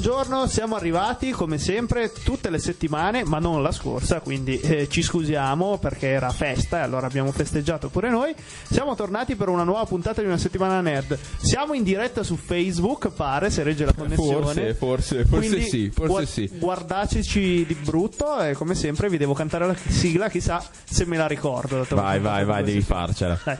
buongiorno, siamo arrivati come sempre tutte le settimane, ma non la scorsa, quindi eh, ci scusiamo perché era festa e allora abbiamo festeggiato pure noi. Siamo tornati per una nuova puntata di una settimana nerd. Siamo in diretta su Facebook, pare, se regge la connessione. Forse, forse, forse Quindi sì, forse gua- sì. Guardateci di brutto e come sempre vi devo cantare la sigla, chissà se me la ricordo. Vai, vai, vai, due devi farcela. Dai.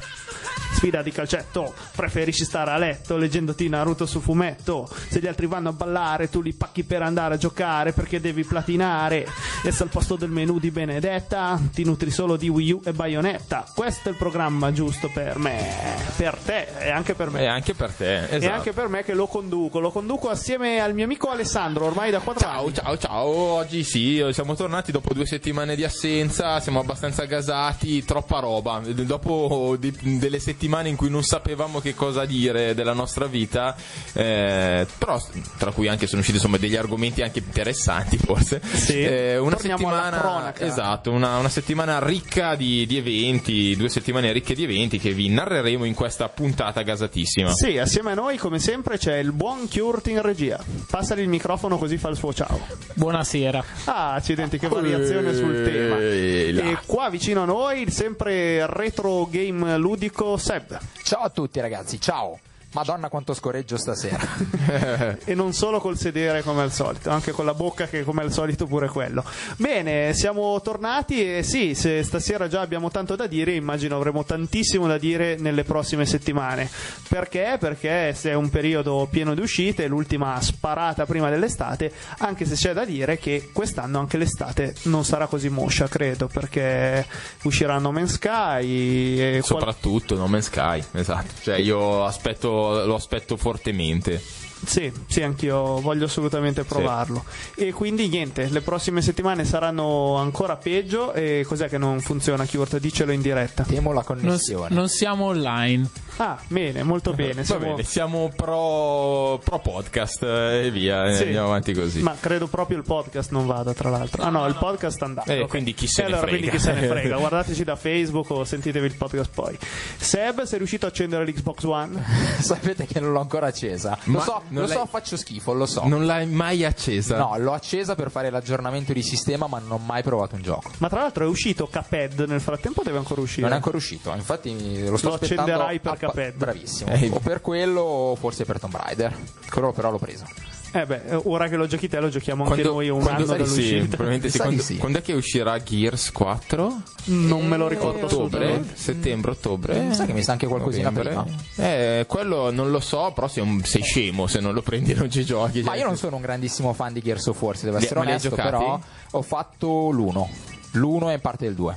Sfida di calcetto, preferisci stare a letto leggendoti Naruto su fumetto. Se gli altri vanno a ballare, tu li pacchi per andare a giocare perché devi platinare. E se al posto del menù di Benedetta ti nutri solo di Wii U e Bayonetta. Questo è il programma giusto per me, per te e anche per me. E anche per te, E esatto. anche per me che lo conduco, lo conduco assieme al mio amico Alessandro ormai da 4 Ciao, anni. ciao, ciao. Oggi sì, siamo tornati dopo due settimane di assenza. Siamo abbastanza gasati, troppa roba. Dopo di- delle settimane in cui non sapevamo che cosa dire della nostra vita, eh, però tra cui anche sono usciti insomma degli argomenti anche interessanti, forse. Sì. Eh, una Torniamo alla settimana, cronaca. esatto, una, una settimana ricca di, di eventi, due settimane ricche di eventi che vi narreremo in questa puntata gasatissima. Sì, assieme a noi come sempre c'è il buon Kurt in regia. Passagli il microfono così fa il suo ciao. Buonasera. Ah, accidenti, che variazione sul tema. Ehi, là. E qua vicino a noi il sempre retro game ludico Seb. Ciao a tutti ragazzi, ciao. Madonna quanto scorreggio stasera. E non solo col sedere come al solito, anche con la bocca che come al solito pure quello. Bene, siamo tornati e sì, se stasera già abbiamo tanto da dire, immagino avremo tantissimo da dire nelle prossime settimane. Perché? Perché se è un periodo pieno di uscite, l'ultima sparata prima dell'estate, anche se c'è da dire che quest'anno anche l'estate non sarà così moscia, credo, perché uscirà No Man's Sky e qual- Soprattutto No Man's Sky, esatto. Cioè io aspetto, lo aspetto fortemente. Sì, sì, anch'io voglio assolutamente provarlo. E quindi niente, le prossime settimane saranno ancora peggio. E cos'è che non funziona, Kurt? Dicelo in diretta. Temo la Non, connessione. non siamo online. Ah, bene, molto bene. Va siamo- bene, siamo pro, pro podcast eh, e via, e Sì. andiamo avanti così. Ma credo proprio il podcast non vada, tra l'altro. Ah no, il podcast andava. Eh, ok. quindi chi se E ne allora, frega. quindi chi se ne frega. Guardateci da Facebook o sentitevi il podcast poi. Seb, sei riuscito a accendere l'Xbox One? Sapete che non l'ho ancora accesa. Ma lo so, non lo l'hai- so, faccio schifo, lo so. Non l'hai mai accesa? No, l'ho accesa per fare l'aggiornamento di sistema, ma non ho mai provato un gioco. Ma tra l'altro è uscito Cuphead nel frattempo, o deve ancora uscire. Non è ancora uscito, infatti lo sto Lo aspettando. accenderai per Cuphead. Bravissimo. Eh. O per quello, o forse per Tomb Raider. Quello però l'ho preso. Eh beh, ora che lo giochi te, lo giochiamo anche Quando- noi un quando- anno sì, probabilmente sì. Quando, sì. quando è che uscirà Gears 4? Non me lo ricordo Ottobre? Settembre, ottobre? Mi sa che mi sa anche qualcosina Novembre? Eh, quello non lo so, però sei, un- sei scemo se non lo prendi non ci giochi. Ma Cioè, io non sono un grandissimo fan di Gears of War, se devo essere onesto, però ho fatto l'uno. L'uno e parte del 2.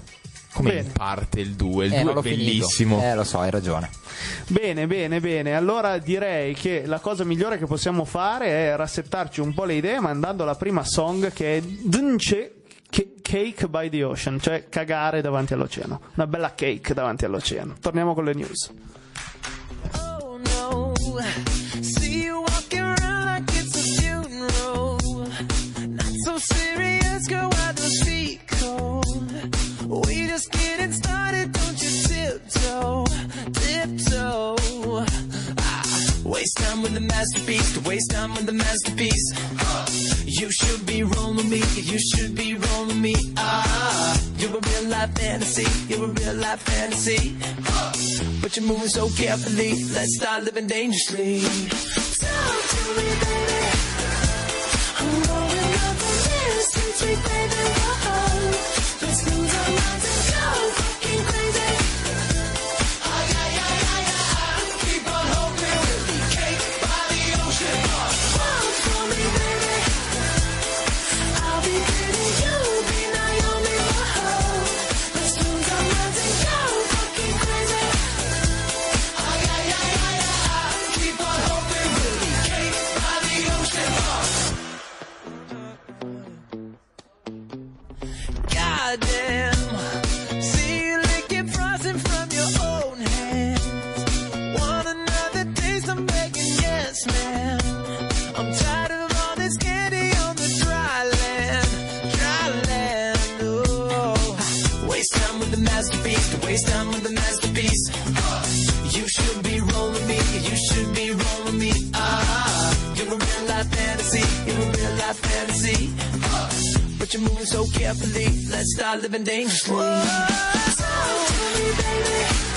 Come Bene. in parte il 2, il Eh, 2 non è l'ho finito. bellissimo. Eh, lo so, hai ragione. Bene, bene, bene. Allora direi che la cosa migliore che possiamo fare è rassettarci un po' le idee mandando la prima song che è Dunce Ca- Cake by the Ocean, cioè cagare davanti all'oceano. Una bella cake davanti all'oceano. Torniamo con le news. Oh no, waste time with the masterpiece, to waste time with the masterpiece. You should be rolling me, you should be rolling me. Ah, you're a real life fantasy, you're a real life fantasy. But you're moving so carefully. Let's start living dangerously. Talk to me, baby. I'm going up sweet, sweet baby. You're moving so carefully. Let's start living dangerously. Talk to me, baby.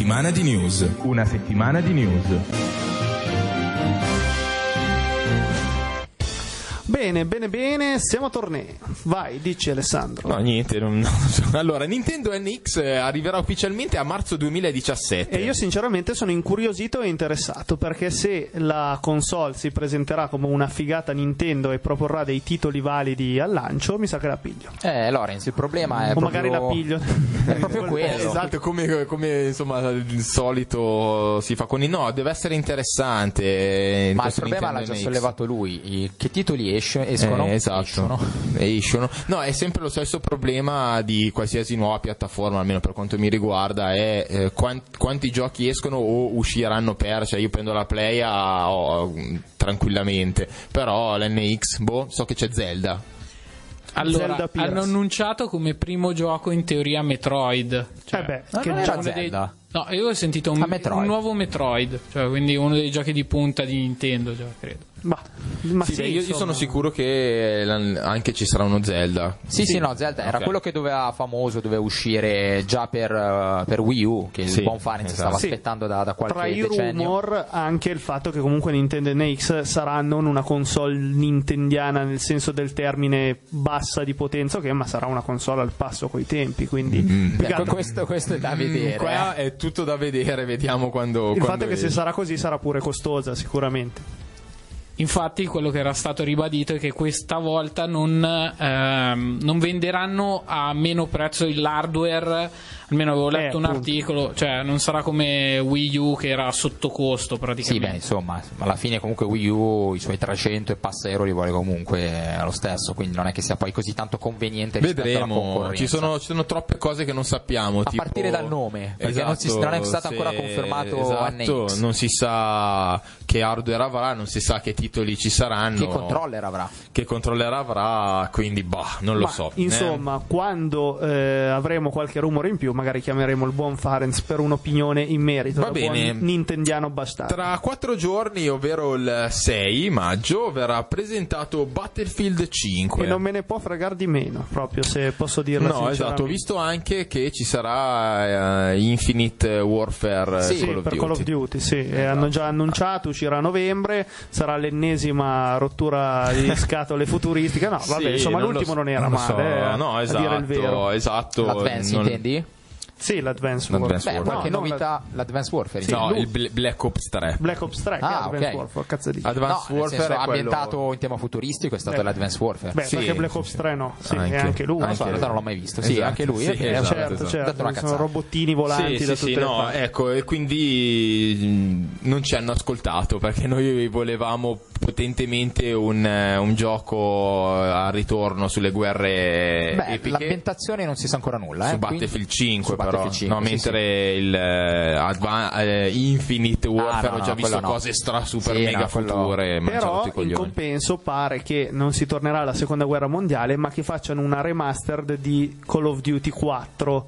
Settimana di news. Una settimana di news. Bene, bene, bene, siamo a tornei. Vai, dici Alessandro. No, niente. non- non. Allora, Nintendo NX eh, arriverà ufficialmente a marzo 2017. E io sinceramente sono incuriosito e interessato perché se la console si presenterà come una figata Nintendo e proporrà dei titoli validi al lancio, mi sa che la piglio. Eh, Lorenz, il problema è o proprio... magari la piglio. È proprio quello. Esatto, come, come, insomma il solito si fa con i no, deve essere interessante. Ma il problema l'ha già NX. sollevato lui. Che titoli esce- escono? Eh, esatto. Escono. Escono. No, è sempre lo stesso problema di qualsiasi nuova piattaforma, almeno per quanto mi riguarda, è eh, quan- quanti giochi escono o usciranno per, cioè io prendo la Play a- o- tranquillamente, però l'NX, boh, so che c'è Zelda. Allora, Zelda hanno annunciato come primo gioco in teoria Metroid. Cioè, Eh beh, che non era uno dei- Zelda? No, io ho sentito un, un nuovo Metroid, cioè quindi uno dei giochi di punta di Nintendo, già, credo. Ma, ma Sì, sì, beh, io, io sono sicuro che la- anche ci sarà uno Zelda. Sì, sì, no, Zelda era Ok. quello che doveva famoso, doveva uscire già per, eh, per Wii U, che Sì, il buon Farenz esatto. stava Sì. aspettando da, da qualche Tra i decennio. rumor anche il fatto che comunque Nintendo NX sarà non una console nintendiana nel senso del termine bassa di potenza, ok, ma sarà una console al passo coi tempi, quindi Ecco, altro- questo, questo è da vedere. Mm, Qua eh. è tutto da vedere, vediamo quando. il quando fatto è che se sarà così sarà pure costosa sicuramente. Infatti, quello che era stato ribadito è che questa volta non, ehm, non venderanno a meno prezzo l'hardware. Almeno avevo letto un appunto. articolo, cioè non sarà come Wii U che era sotto costo Sì, praticamente. beh, insomma, alla fine comunque Wii U i suoi 300 e passa euro li vuole comunque lo stesso, quindi non è che sia poi così tanto conveniente rispetto alla Vedremo, ci sono, ci sono troppe cose che non sappiamo. A tipo- partire dal nome, perché Esatto, non si- non è stato se- ancora confermato esatto, NX. Non si sa che hardware avrà, non si sa che titoli ci saranno. Che controller avrà? Che controller avrà, quindi bah, non lo Ma, so. eh. Insomma, quando eh, avremo qualche rumore in più, magari chiameremo il buon Farenz per un'opinione in merito. Va bene. Nintendiano bastardo. Tra quattro giorni, ovvero il 6 maggio, verrà presentato Battlefield 5. E non me ne può fregare di meno, proprio se posso dirlo No, esatto, ho visto anche che ci sarà eh, Infinite Warfare eh, Sì, Call of per Duty. Call of Duty, sì. E hanno già annunciato, uscirà a novembre, sarà l'ennesima rottura di scatole futuristiche. No, vabbè, Sì, insomma, non lo l'ultimo so- non era non lo so. male, eh, no, a esatto, dire il vero. esatto. L'Advance non- intendi? Sì, l'Advance L'Advance Warfare. Beh, Warfare. qualche No, novità, l'Advanced Warfare. Sì, no, lui- il Bla- Black Ops 3. Black Ops 3 che Ah, Advance ok. Warfare, cazzo di. No, Advanced nel Warfare senso, è quello- ambientato in tema futuristico è stato Eh. l'Advanced Warfare. Beh, Sì. perché Black Ops 3 no, sì, Anche- e anche lui. lo so, anche- realtà non l'ho mai visto. Sì, Esatto, anche lui. sì, esatto, certo, esatto. certo, sono cazzata. robottini volanti Sì, da sì, tutte sì, le no, parti. ecco, e quindi mh, non ci hanno ascoltato perché noi volevamo potentemente un, eh, un gioco a ritorno sulle guerre Beh, epiche. l'ambientazione non si sa ancora nulla. su eh, quindi- Battlefield 5 su però Battlefield 5, no, sì, mentre il eh, Adva- eh, Infinite Warfare Ah, no, ho già no, visto no. cose stra super Sì, mega no, quello- future Però in compenso pare che non si tornerà alla seconda guerra mondiale, ma che facciano una remastered di Call of Duty 4.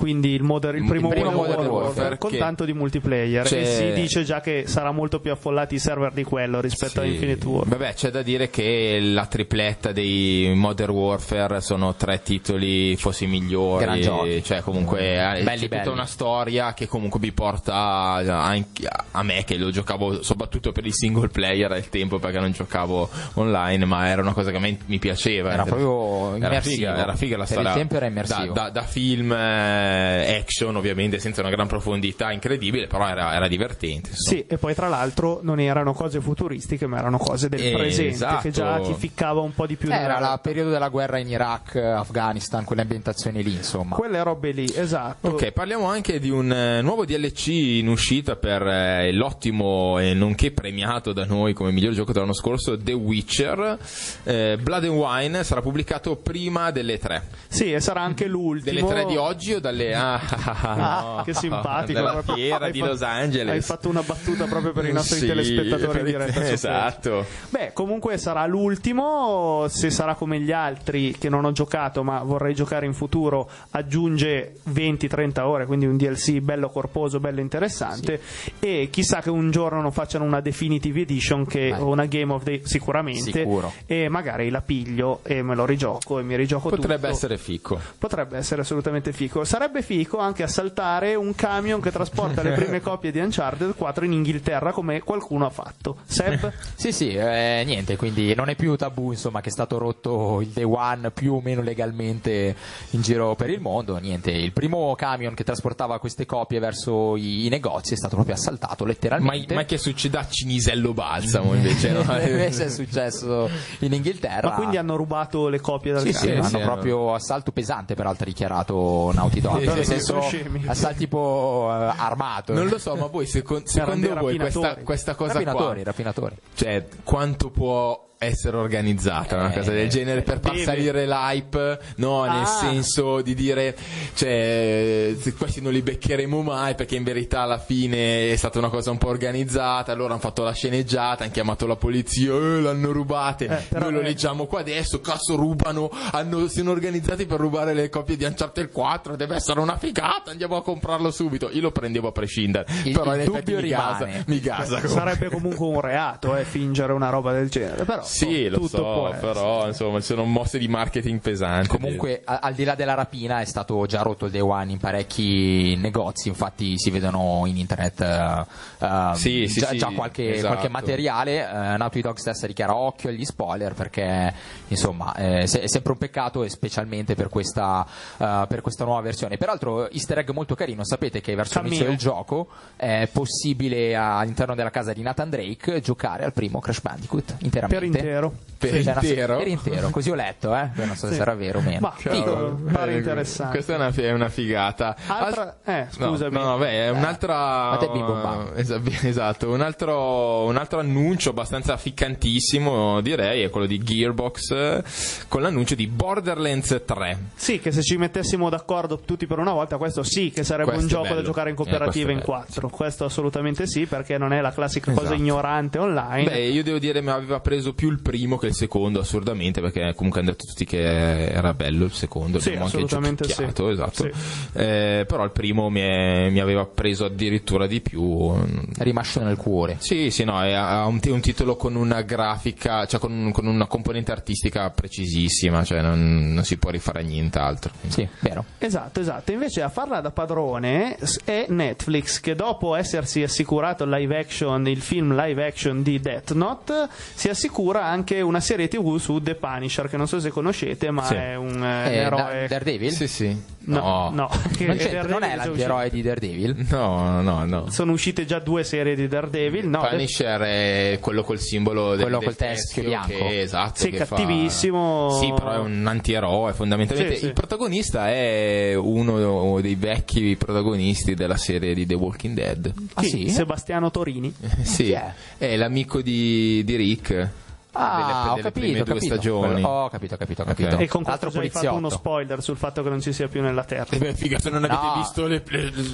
Quindi il, moder- il Il primo, primo Modern Modern Warfare, Warfare con che- tanto di multiplayer. C'è- E si dice già che sarà molto più affollati i server di quello rispetto a Sì. Infinite Warfare. Vabbè, c'è da dire che la tripletta dei Modern Warfare sono tre titoli fossi migliori. Gran giochi. Cioè, comunque, eh, Belli, c'è tutta belli. una storia che comunque mi porta a, anche- a me, che lo giocavo soprattutto per il single player al tempo perché non giocavo online, ma era una cosa che a me mi piaceva. Era proprio era immersivo. figa, era figa la Per storia. il tempo era immersivo. Da, da- da film eh, action, ovviamente, senza una gran profondità incredibile, però era, era divertente. insomma. Sì, e poi tra l'altro non erano cose futuristiche, ma erano cose del Eh, presente, esatto. che già ti ficcava un po' di più Eh, Era il periodo della guerra in Iraq, Afghanistan, quelle ambientazioni lì, insomma. quelle robe lì, esatto. Ok, parliamo anche di un eh, nuovo DLC in uscita per eh, l'ottimo e nonché premiato da noi come miglior gioco dell'anno scorso, The Witcher. Eh, Blood and Wine sarà pubblicato prima delle tre. Sì, e sarà anche l'ultimo. Delle tre di oggi o dalle... Ah, Ah, no, che simpatico. Proprio. fiera di Los Angeles. Hai fatto una battuta proprio per i nostri Sì, telespettatori in diretta. Esatto. Beh, comunque sarà l'ultimo. Se sarà come gli altri che non ho giocato, ma vorrei giocare in futuro, aggiunge 20-30 ore, quindi un DLC bello corposo, bello interessante. E chissà che un giorno non facciano una Definitive Edition che, o una Game of the sicuramente. Sicuro. E magari la piglio e me lo rigioco e mi rigioco Potrebbe tutto. essere fico. Potrebbe essere assolutamente fico. Sarebbe fico anche assaltare un camion che trasporta le prime copie di Uncharted 4 in Inghilterra come qualcuno ha fatto. Seb? Sì, sì, eh, niente, quindi non è più tabù, insomma, che è stato rotto il Day One più o meno legalmente in giro per il mondo. Niente, il primo camion che trasportava queste copie verso i, i negozi è stato proprio assaltato letteralmente. ma che succede a Cinisello Balsamo invece? no? Invece è successo in Inghilterra. Ma quindi hanno rubato le copie dal Sì, sì, camion? hanno sì, proprio assalto pesante, peraltro ha dichiarato Naughty Dog. Sì, nel sì, senso, sono scemi. assalto tipo eh, armato. Non lo so, ma voi seco- secondo dei voi questa, questa cosa rapinatori, qua, rapinatori. cioè quanto può essere organizzata una Eh, cosa del genere per far salire l'hype no nel Ah. senso di dire cioè questi non li beccheremo mai perché in verità alla fine è stata una cosa un po' organizzata allora hanno fatto la sceneggiata hanno chiamato la polizia eh, l'hanno rubate Eh, però, noi lo eh. leggiamo qua adesso cazzo rubano hanno, sono organizzati per rubare le copie di Uncharted 4 deve essere una figata andiamo a comprarlo subito io lo prendevo a prescindere Il- però il in effetti dubbio mi gasa, rimane. mi gasa comunque. Sarebbe comunque un reato eh, fingere una roba del genere. Però Sì, lo tutto so, però insomma ci sono mosse di marketing pesanti. Comunque, a- al di là della rapina, è stato già rotto il Day One in parecchi negozi. Infatti, si vedono in internet eh, Sì, sì, già, sì, già qualche, esatto. qualche materiale. Eh, Naughty Dog stessa dichiara occhio agli spoiler perché, insomma, eh, se- è sempre un peccato, e specialmente per questa, eh, per questa nuova versione. Peraltro, Easter egg molto carino. Sapete che verso Cammino. l'inizio del gioco è possibile all'interno della casa di Nathan Drake giocare al primo Crash Bandicoot interamente. Per intero. Per Sì, intero? Per intero, così ho letto, eh. Non so se Sì. sarà vero o meno. Ma Figo. pare Eh, interessante. Questa è una, è una figata. Altra- eh, no, scusami. No, no, beh, è un'altra. bam. Esa- Esatto, un altro, un altro annuncio abbastanza ficcantissimo, direi, è quello di Gearbox eh, con l'annuncio di Borderlands 3. Sì, che se ci mettessimo d'accordo tutti per una volta, questo sì che sarebbe Questo un gioco da bello. giocare in Eh, cooperativa in è bello, quattro. Questo assolutamente sì, perché non è la classica cosa Esatto. ignorante online. Beh, io devo dire mi aveva preso più il primo che il secondo, assurdamente, perché comunque hanno detto tutti che era bello il secondo, Sì, abbiamo anche giochicchiato, sì. esatto. Sì. Eh, però il primo mi, è- mi aveva preso addirittura di più. È rimasto nel cuore. Sì, sì, no, è, ha un, un titolo con una grafica, cioè con, con una componente artistica precisissima, cioè non, non si può rifare a nient'altro. Sì, vero. Esatto, esatto. Invece a farla da padrone è Netflix che dopo essersi assicurato il live action, il film live action di Death Note, si assicura avrà anche una serie TV su The Punisher, che non so se conoscete, ma Sì. è un eh, Eh, eroe. Da- Daredevil? Sì, sì. No, no. Che Non, non è l'antieroe di Daredevil? No, no, no. Sono uscite già due serie di Daredevil. No, Punisher è quello col simbolo del, Quello del col teschio bianco. che- esatto, Sì, che fa- cattivissimo. Sì, però è un antieroe fondamentalmente. Sì, sì. Il protagonista è uno dei vecchi protagonisti della serie di The Walking Dead. Ah, sì? Sebastiano Torini. Sì, è? è l'amico di, di Rick. Ah, ho delle, delle capito, prime ho due capito. stagioni. Ho capito, ho capito, ho capito. Ok. E con questo Altro hai fatto uno spoiler sul fatto che non ci sia più nella Terra. Eh beh, figa, se non avete No. visto le.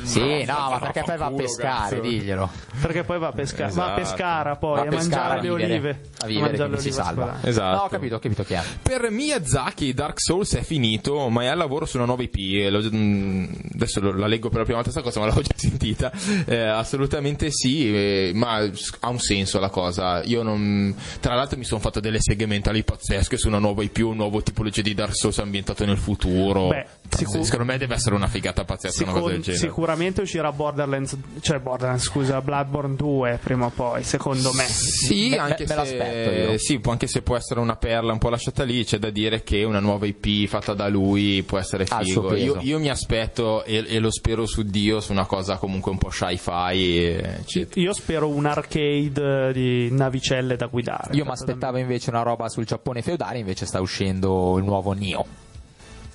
Sì, no, ma no, perché poi va a pescare, cazzo. diglielo. Perché poi va a, pesca- va a Esatto. pescara poi Va a a, pescare, mangiare a le olive. A vivere, mangiare quindi si le olive salva. Esatto. No, ho capito, ho capito chi è. Per Miyazaki Dark Souls è finito, ma è al lavoro su una nuova IP. e l'ho- mm, adesso la leggo per la prima volta questa cosa, ma l'avevo già sentita. Eh, assolutamente sì, eh, ma ha un senso la cosa. Io non. Tra l'altro mi sono fatto delle seghe mentali pazzesche su una nuova IP, un nuovo tipologia di Dark Souls ambientato nel futuro. Beh, sicur- Secondo me deve essere una figata pazzesca una cosa Sicur- del genere. sicuramente uscirà Borderlands, cioè Borderlands, scusa, Bloodborne 2 prima o poi, secondo me. Sì, Me- anche me se, l'aspetto io. sì, può- anche se può essere una perla un po' lasciata lì, c'è da dire che una nuova IP fatta da lui può essere figo. Io, io mi aspetto e, e lo spero su Dio su una cosa comunque un po' sci-fi. eccetera. Io spero un arcade di navicelle da guidare. Io mi da aspettavo invece una roba sul Giappone feudale, invece sta uscendo il nuovo Nio.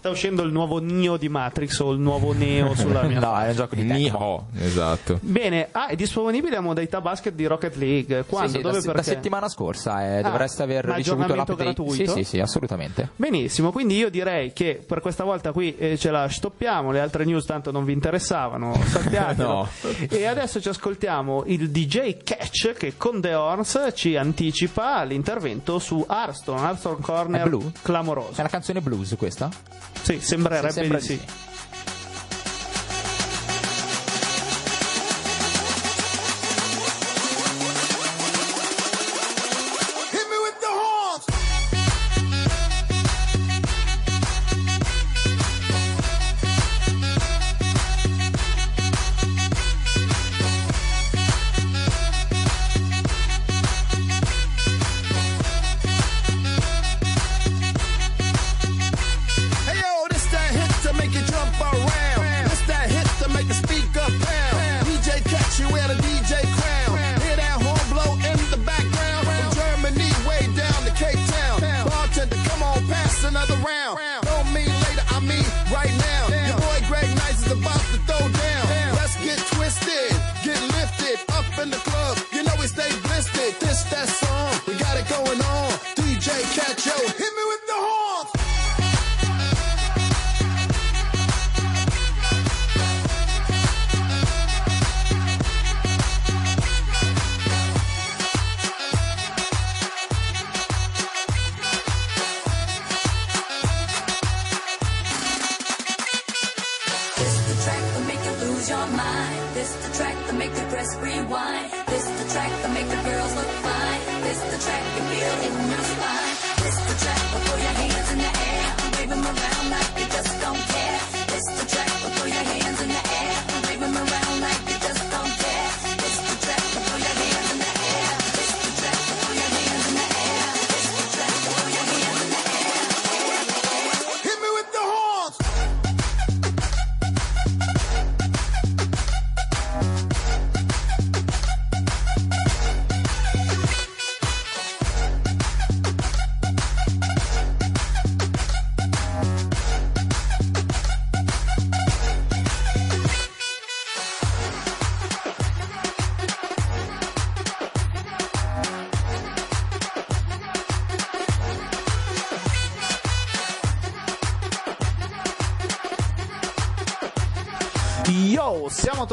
Sta uscendo il nuovo Neo di Matrix o il nuovo Neo sulla mia. No, è un gioco di. Nioh, esatto. Bene, ah, è disponibile la modalità basket di Rocket League. Quando? Sì, sì, Dove? da, da settimana scorsa eh, Ah, dovreste aver ricevuto l'update. gratuito? Sì, sì, sì, assolutamente. Benissimo, quindi io direi che per questa volta qui eh, ce la stoppiamo, le altre news tanto non vi interessavano, sappiatelo. No. E adesso ci ascoltiamo il DJ Catch che con The Horns ci anticipa l'intervento su Hearthstone, Hearthstone Corner È blu? clamoroso. È una canzone blues questa? Sì, sembrerebbe Sembra di sì.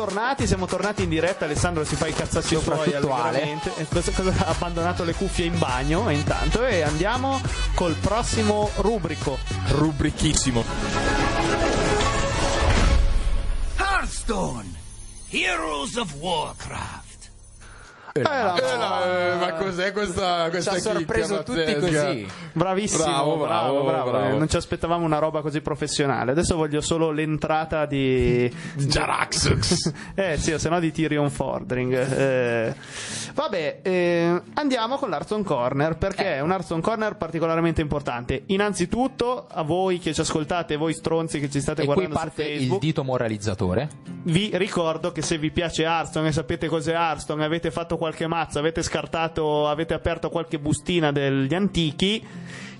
Tornati, siamo tornati in diretta. Alessandro si fa i cazzacci suoi allegramente. E cosa- ha abbandonato le cuffie in bagno intanto e andiamo col prossimo rubrico. Rubrichissimo. Hearthstone, Heroes of Warcraft. Eh, la- Eh, la- eh, ma cos'è questa, Ci questa ha chicca sorpreso tutti pazzesca? così. Bravissimo, Bravo, bravo, bravo, bravo, bravo. Non ci aspettavamo una roba così professionale. Adesso voglio solo l'entrata di. Jaraxux. eh sì, o se no di Tyrion Fordring. Eh, vabbè, eh, andiamo con l'Arzon Corner perché è un Arzon Corner particolarmente importante. Innanzitutto, a voi che ci ascoltate, voi stronzi che ci state E qui guardando su parte il Facebook, dito moralizzatore. vi ricordo che se vi piace Hearthstone e sapete cos'è Hearthstone, avete fatto qualche mazzo, avete scartato, avete aperto qualche bustina degli antichi,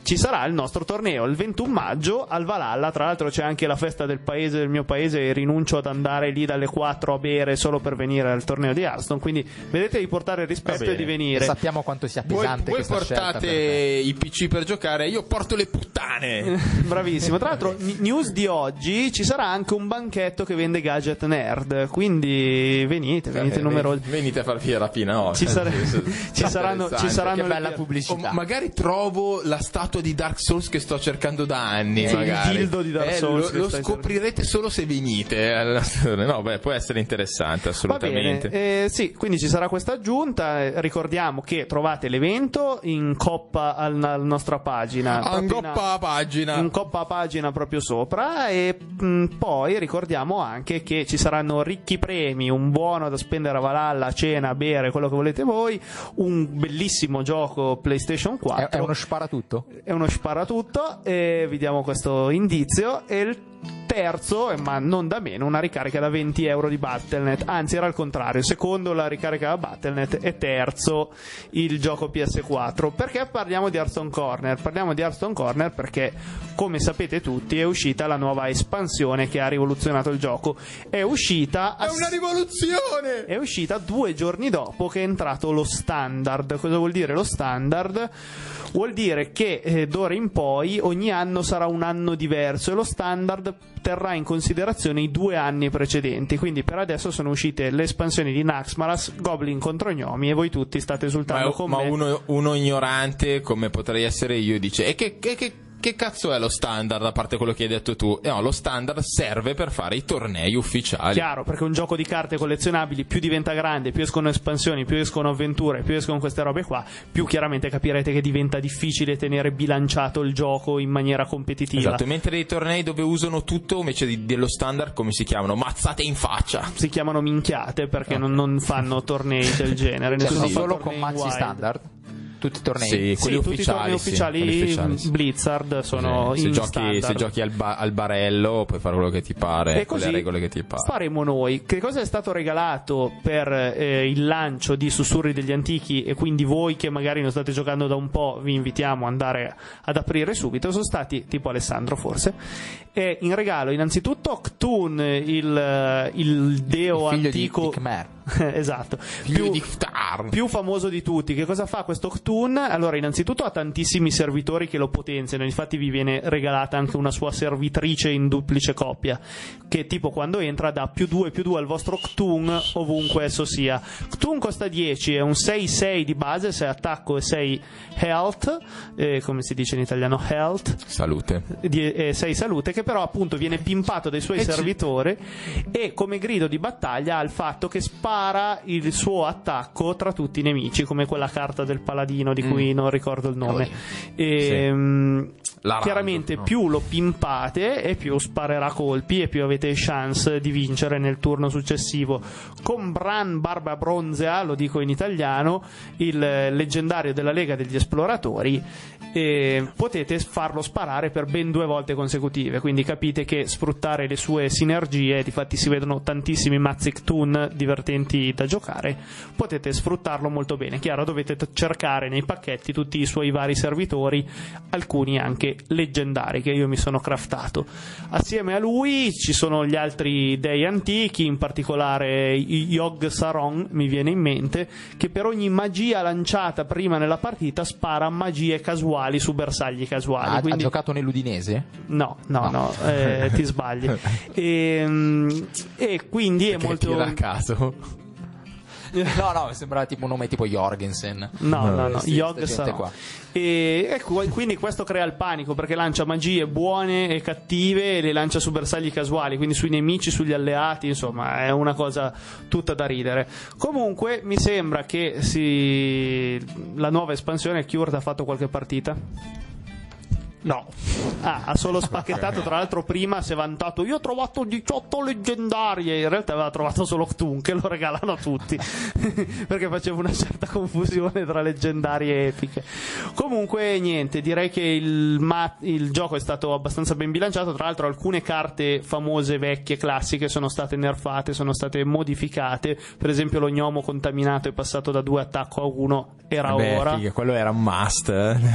ci sarà il nostro torneo il 21 maggio al Valhalla. Tra l'altro c'è anche la festa del paese, del mio paese, e rinuncio ad andare lì dalle 4 a bere solo per venire al torneo di Hearthstone. Quindi vedete di portare rispetto e di venire. Sappiamo quanto sia Voi, pesante voi scelta portate i PC per giocare, io porto le puttane. Bravissimo. Tra l'altro, news di oggi ci sarà anche un banchetto che vende gadget nerd. Quindi venite, venite Eh, numerosi. Venite a farvi la rapina oggi. Ci, sare- ci saranno, ci saranno Che le bella pubblicità. O magari trovo la statua di Dark Souls che sto cercando da anni. Sì, il magari. dildo di Dark Eh, Souls Lo, lo scoprirete solo se venite. No, beh, può essere interessante, Va assolutamente. bene, eh, sì, quindi ci sarà questa aggiunta. eh, Ricordiamo che trovate l'evento in coppa al- alla nostra pagina. Ah, in coppa a pagina. in coppa a pagina proprio sopra e mh, poi ricordiamo anche che ci saranno ricchi premi, un buono da spendere a Valhalla, cena, bere, quello che volete voi, un bellissimo gioco PlayStation 4. È, è uno sparatutto? È uno sparatutto e vi diamo questo indizio e il terzo, ma non da meno, una ricarica da 20 euro di Battle.net anzi era al contrario, secondo la ricarica da Battle.net e terzo il gioco PS4 perché parliamo di Hearthstone Corner? Parliamo di Hearthstone Corner perché come sapete tutti è uscita la nuova espansione che ha rivoluzionato il gioco è uscita È una rivoluzione! è uscita due giorni dopo che è entrato lo standard. Cosa vuol dire lo standard? Vuol dire che eh, d'ora in poi ogni anno sarà un anno diverso e lo standard terrà in considerazione i due anni precedenti. Quindi per adesso sono uscite le espansioni di Naxmaras, Goblin contro Gnomi e voi tutti state Ma, esultando con ma me. uno, uno ignorante come potrei essere io dice e che, che- che- che cazzo è lo standard a parte quello che hai detto tu? Eh no, lo standard serve per fare i tornei ufficiali. Chiaro, perché un gioco di carte collezionabili più diventa grande, più escono espansioni, più escono avventure, più escono queste robe qua, più chiaramente capirete che diventa difficile tenere bilanciato il gioco in maniera competitiva. Esatto, mentre i tornei dove usano tutto invece di- dello standard come si chiamano? Mazzate in faccia. Si chiamano minchiate perché non, non fanno tornei del genere. Cioè, nessuno solo con mazzi wild. standard? Tutti i tornei? Sì, Sì, quelli tutti i tornei ufficiali. sì, ufficiali, quelli ufficiali, sì. Blizzard sono Sì, se, in giochi, standard. se giochi al, ba- al barello puoi fare quello che ti pare, E con così le regole che ti pare. faremo noi. Che cosa è stato regalato per eh, il lancio di Sussurri degli Antichi e quindi voi che magari non state giocando da un po' vi invitiamo ad andare ad aprire subito. Sono stati, tipo Alessandro forse, e in regalo innanzitutto Cthulhu, il, il deo Il antico... di, di Khmer. esatto. Più- più famoso di tutti. Che cosa fa questo Cthulhu? Allora, innanzitutto ha tantissimi servitori che lo potenziano. Infatti, vi viene regalata anche una sua servitrice in duplice coppia. Che tipo quando entra dà più 2 più 2 al vostro Cthulhu ovunque esso sia. Cthulhu costa 10, è un 6-6 di base, 6 attacco e 6 health. eh, come si dice in italiano? Health Salute. di eh, 6 salute che però appunto viene pimpato dai suoi Eh, ci- servitori e come grido di battaglia ha il fatto che spara il suo attacco tra tutti i nemici come quella carta del paladino di cui non ricordo il nome. Ehm, L'Araldo, chiaramente no? più lo pimpate e più sparerà colpi e più avete chance di vincere nel turno successivo. Con Bran Barba Bronzea lo dico in italiano il leggendario della Lega degli Esploratori e potete farlo sparare per ben due volte consecutive. Quindi capite che sfruttare le sue sinergie difatti si vedono tantissimi Mazik Toon divertenti da giocare potete sfruttarlo molto bene. Chiaro dovete cercare nei pacchetti tutti i suoi vari servitori alcuni anche leggendari che io mi sono craftato. Assieme a lui ci sono gli altri dei antichi in particolare Yogg Saron mi viene in mente che per ogni magia lanciata prima nella partita spara magie casuali su bersagli casuali Ha, ha quindi giocato nell'Udinese? No, no, no, eh, ti sbagli. E, e quindi è Che molto. a caso. No, no, sembra tipo un nome tipo Jorgensen. No, no, no, gente sarà. qua. E ecco, quindi questo crea il panico perché lancia magie buone e cattive e le lancia su bersagli casuali, quindi sui nemici, sugli alleati, insomma, è una cosa tutta da ridere. Comunque mi sembra che si... la nuova espansione Cure ha fatto qualche partita. No. Ah, ha solo spacchettato, tra l'altro prima si è vantato io ho trovato 18 leggendarie, in realtà aveva trovato solo Ktun che lo regalano a tutti, perché faceva una certa confusione tra leggendarie e epiche. Comunque niente, direi che il, ma- il gioco è stato abbastanza ben bilanciato, tra l'altro alcune carte famose, vecchie, classiche sono state nerfate, sono state modificate, per esempio lo gnomo contaminato è passato da 2 attacco a 1, era Beh, ora. figa, quello era un must.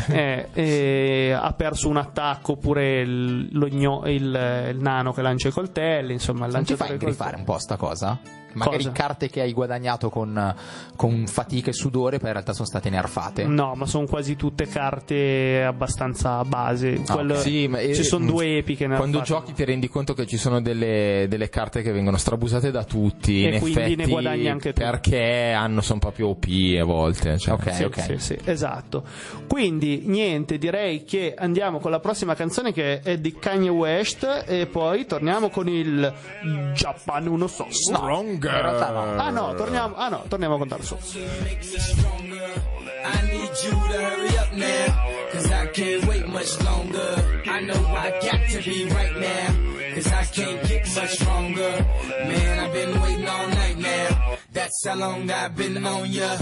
Eh, eh, ha perso un attacco oppure il, lo il- il nano che lancia i coltelli insomma il Non ti lanciatore fa di coltelli. ingrifare un po' sta cosa? Magari Cosa? carte che hai guadagnato con, con fatica e sudore, poi in realtà sono state nerfate. no ma sono quasi tutte carte abbastanza base Quello- Sì, ma- ci eh, sono due epiche nerfate. Quando giochi ti rendi conto che ci sono delle, delle carte che vengono strabusate da tutti. E in quindi ne effetti, guadagni anche tu. Perché hanno, sono proprio OP a volte. Cioè. Ok, Sì, ok. sì, sì, esatto. Quindi, niente, direi che andiamo con la prossima canzone che è di Kanye West e poi torniamo con il Japan Uno So. Stronger. In realtà no. Ah no, torniamo, ah no, torniamo con Dark Souls. I need you to hurry up now, cause I can't wait much longer. I know I got to be right now, cause I can't get much stronger. Man, I've been waiting all night now. That's how long I've been on ya.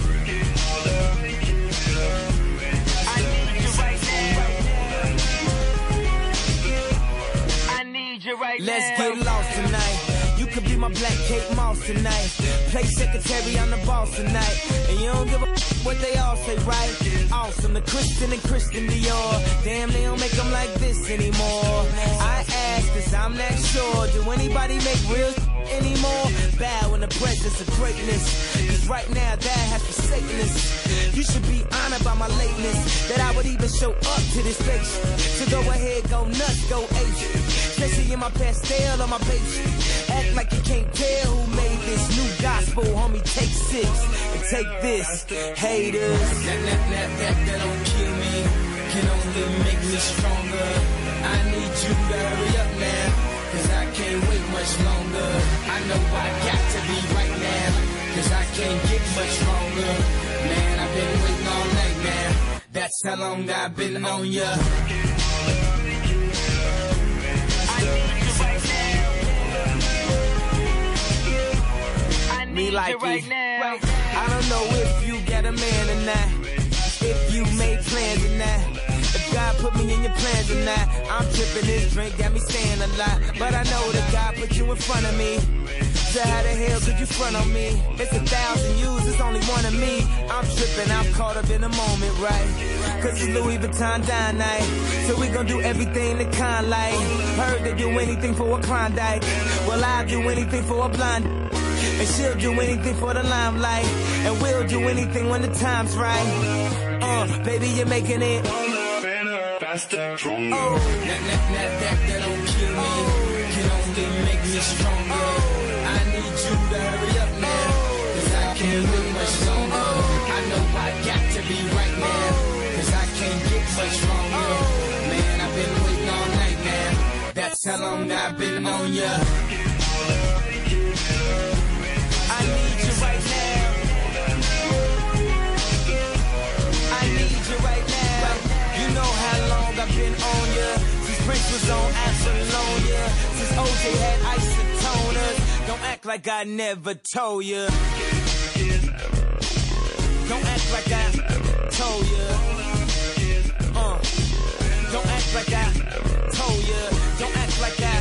Let's get lost tonight. You could be my black Kate Moss tonight. Play secretary on the boss tonight. And you don't give a what they all say, right? Awesome, the Christian and Christian Dior. Damn, they don't make them like this anymore. I ask, cause I'm not sure. Do anybody make real anymore? Bow in the presence of greatness. Cause right now that has forsaken us. You should be honored by my lateness. That I would even show up to this place. So go ahead, go nuts, go ape. Especially in my pastel on my page. Act like you can't tell who made this new gospel, homie. Take six and take this, haters. That, that, that, that, that don't kill me, can only make me stronger. I need you to hurry up now, cause I can't wait much longer. I know I got to be right now, cause I can't get much stronger. Man, I've been waiting all night now. That's how long I've been on ya. Me like it. Right now. I don't know if you get a man or not. If you made plans or not. If God put me in your plans or not. I'm tripping this drink, got me saying a lot. But I know that God put you in front of me. So how the hell could you front on me? It's a thousand yous, it's only one of me. I'm tripping, I'm caught up in the moment, right? Cause it's Louis Vuitton dine night. So we gon' do everything the kind like. Heard they do anything for a Klondike. Well, I'll do anything for a blind. And she'll do anything for the limelight. And we'll do anything when the time's right. Uh, baby, you're making it. faster, stronger. Oh, that, that, that, that, that don't kill me. Can only make me stronger. I need you to hurry up now. Cause I can't wait much longer. I know I got to be right now. Cause I can't get much stronger. Man, I've been waiting all night now. That's how long I've been on ya. Prince was on Apollonia. Since OJ had isotoners. Don't act like I never told ya. Don't act like I told ya. Uh. Don't act like I told ya. Don't act like I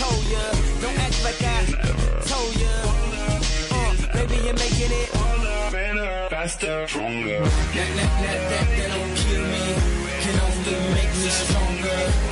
told ya. Don't act like I told ya. Uh, baby, you're making it. Better, faster, stronger. That, that, that, that, that don't kill me. Can only make me stronger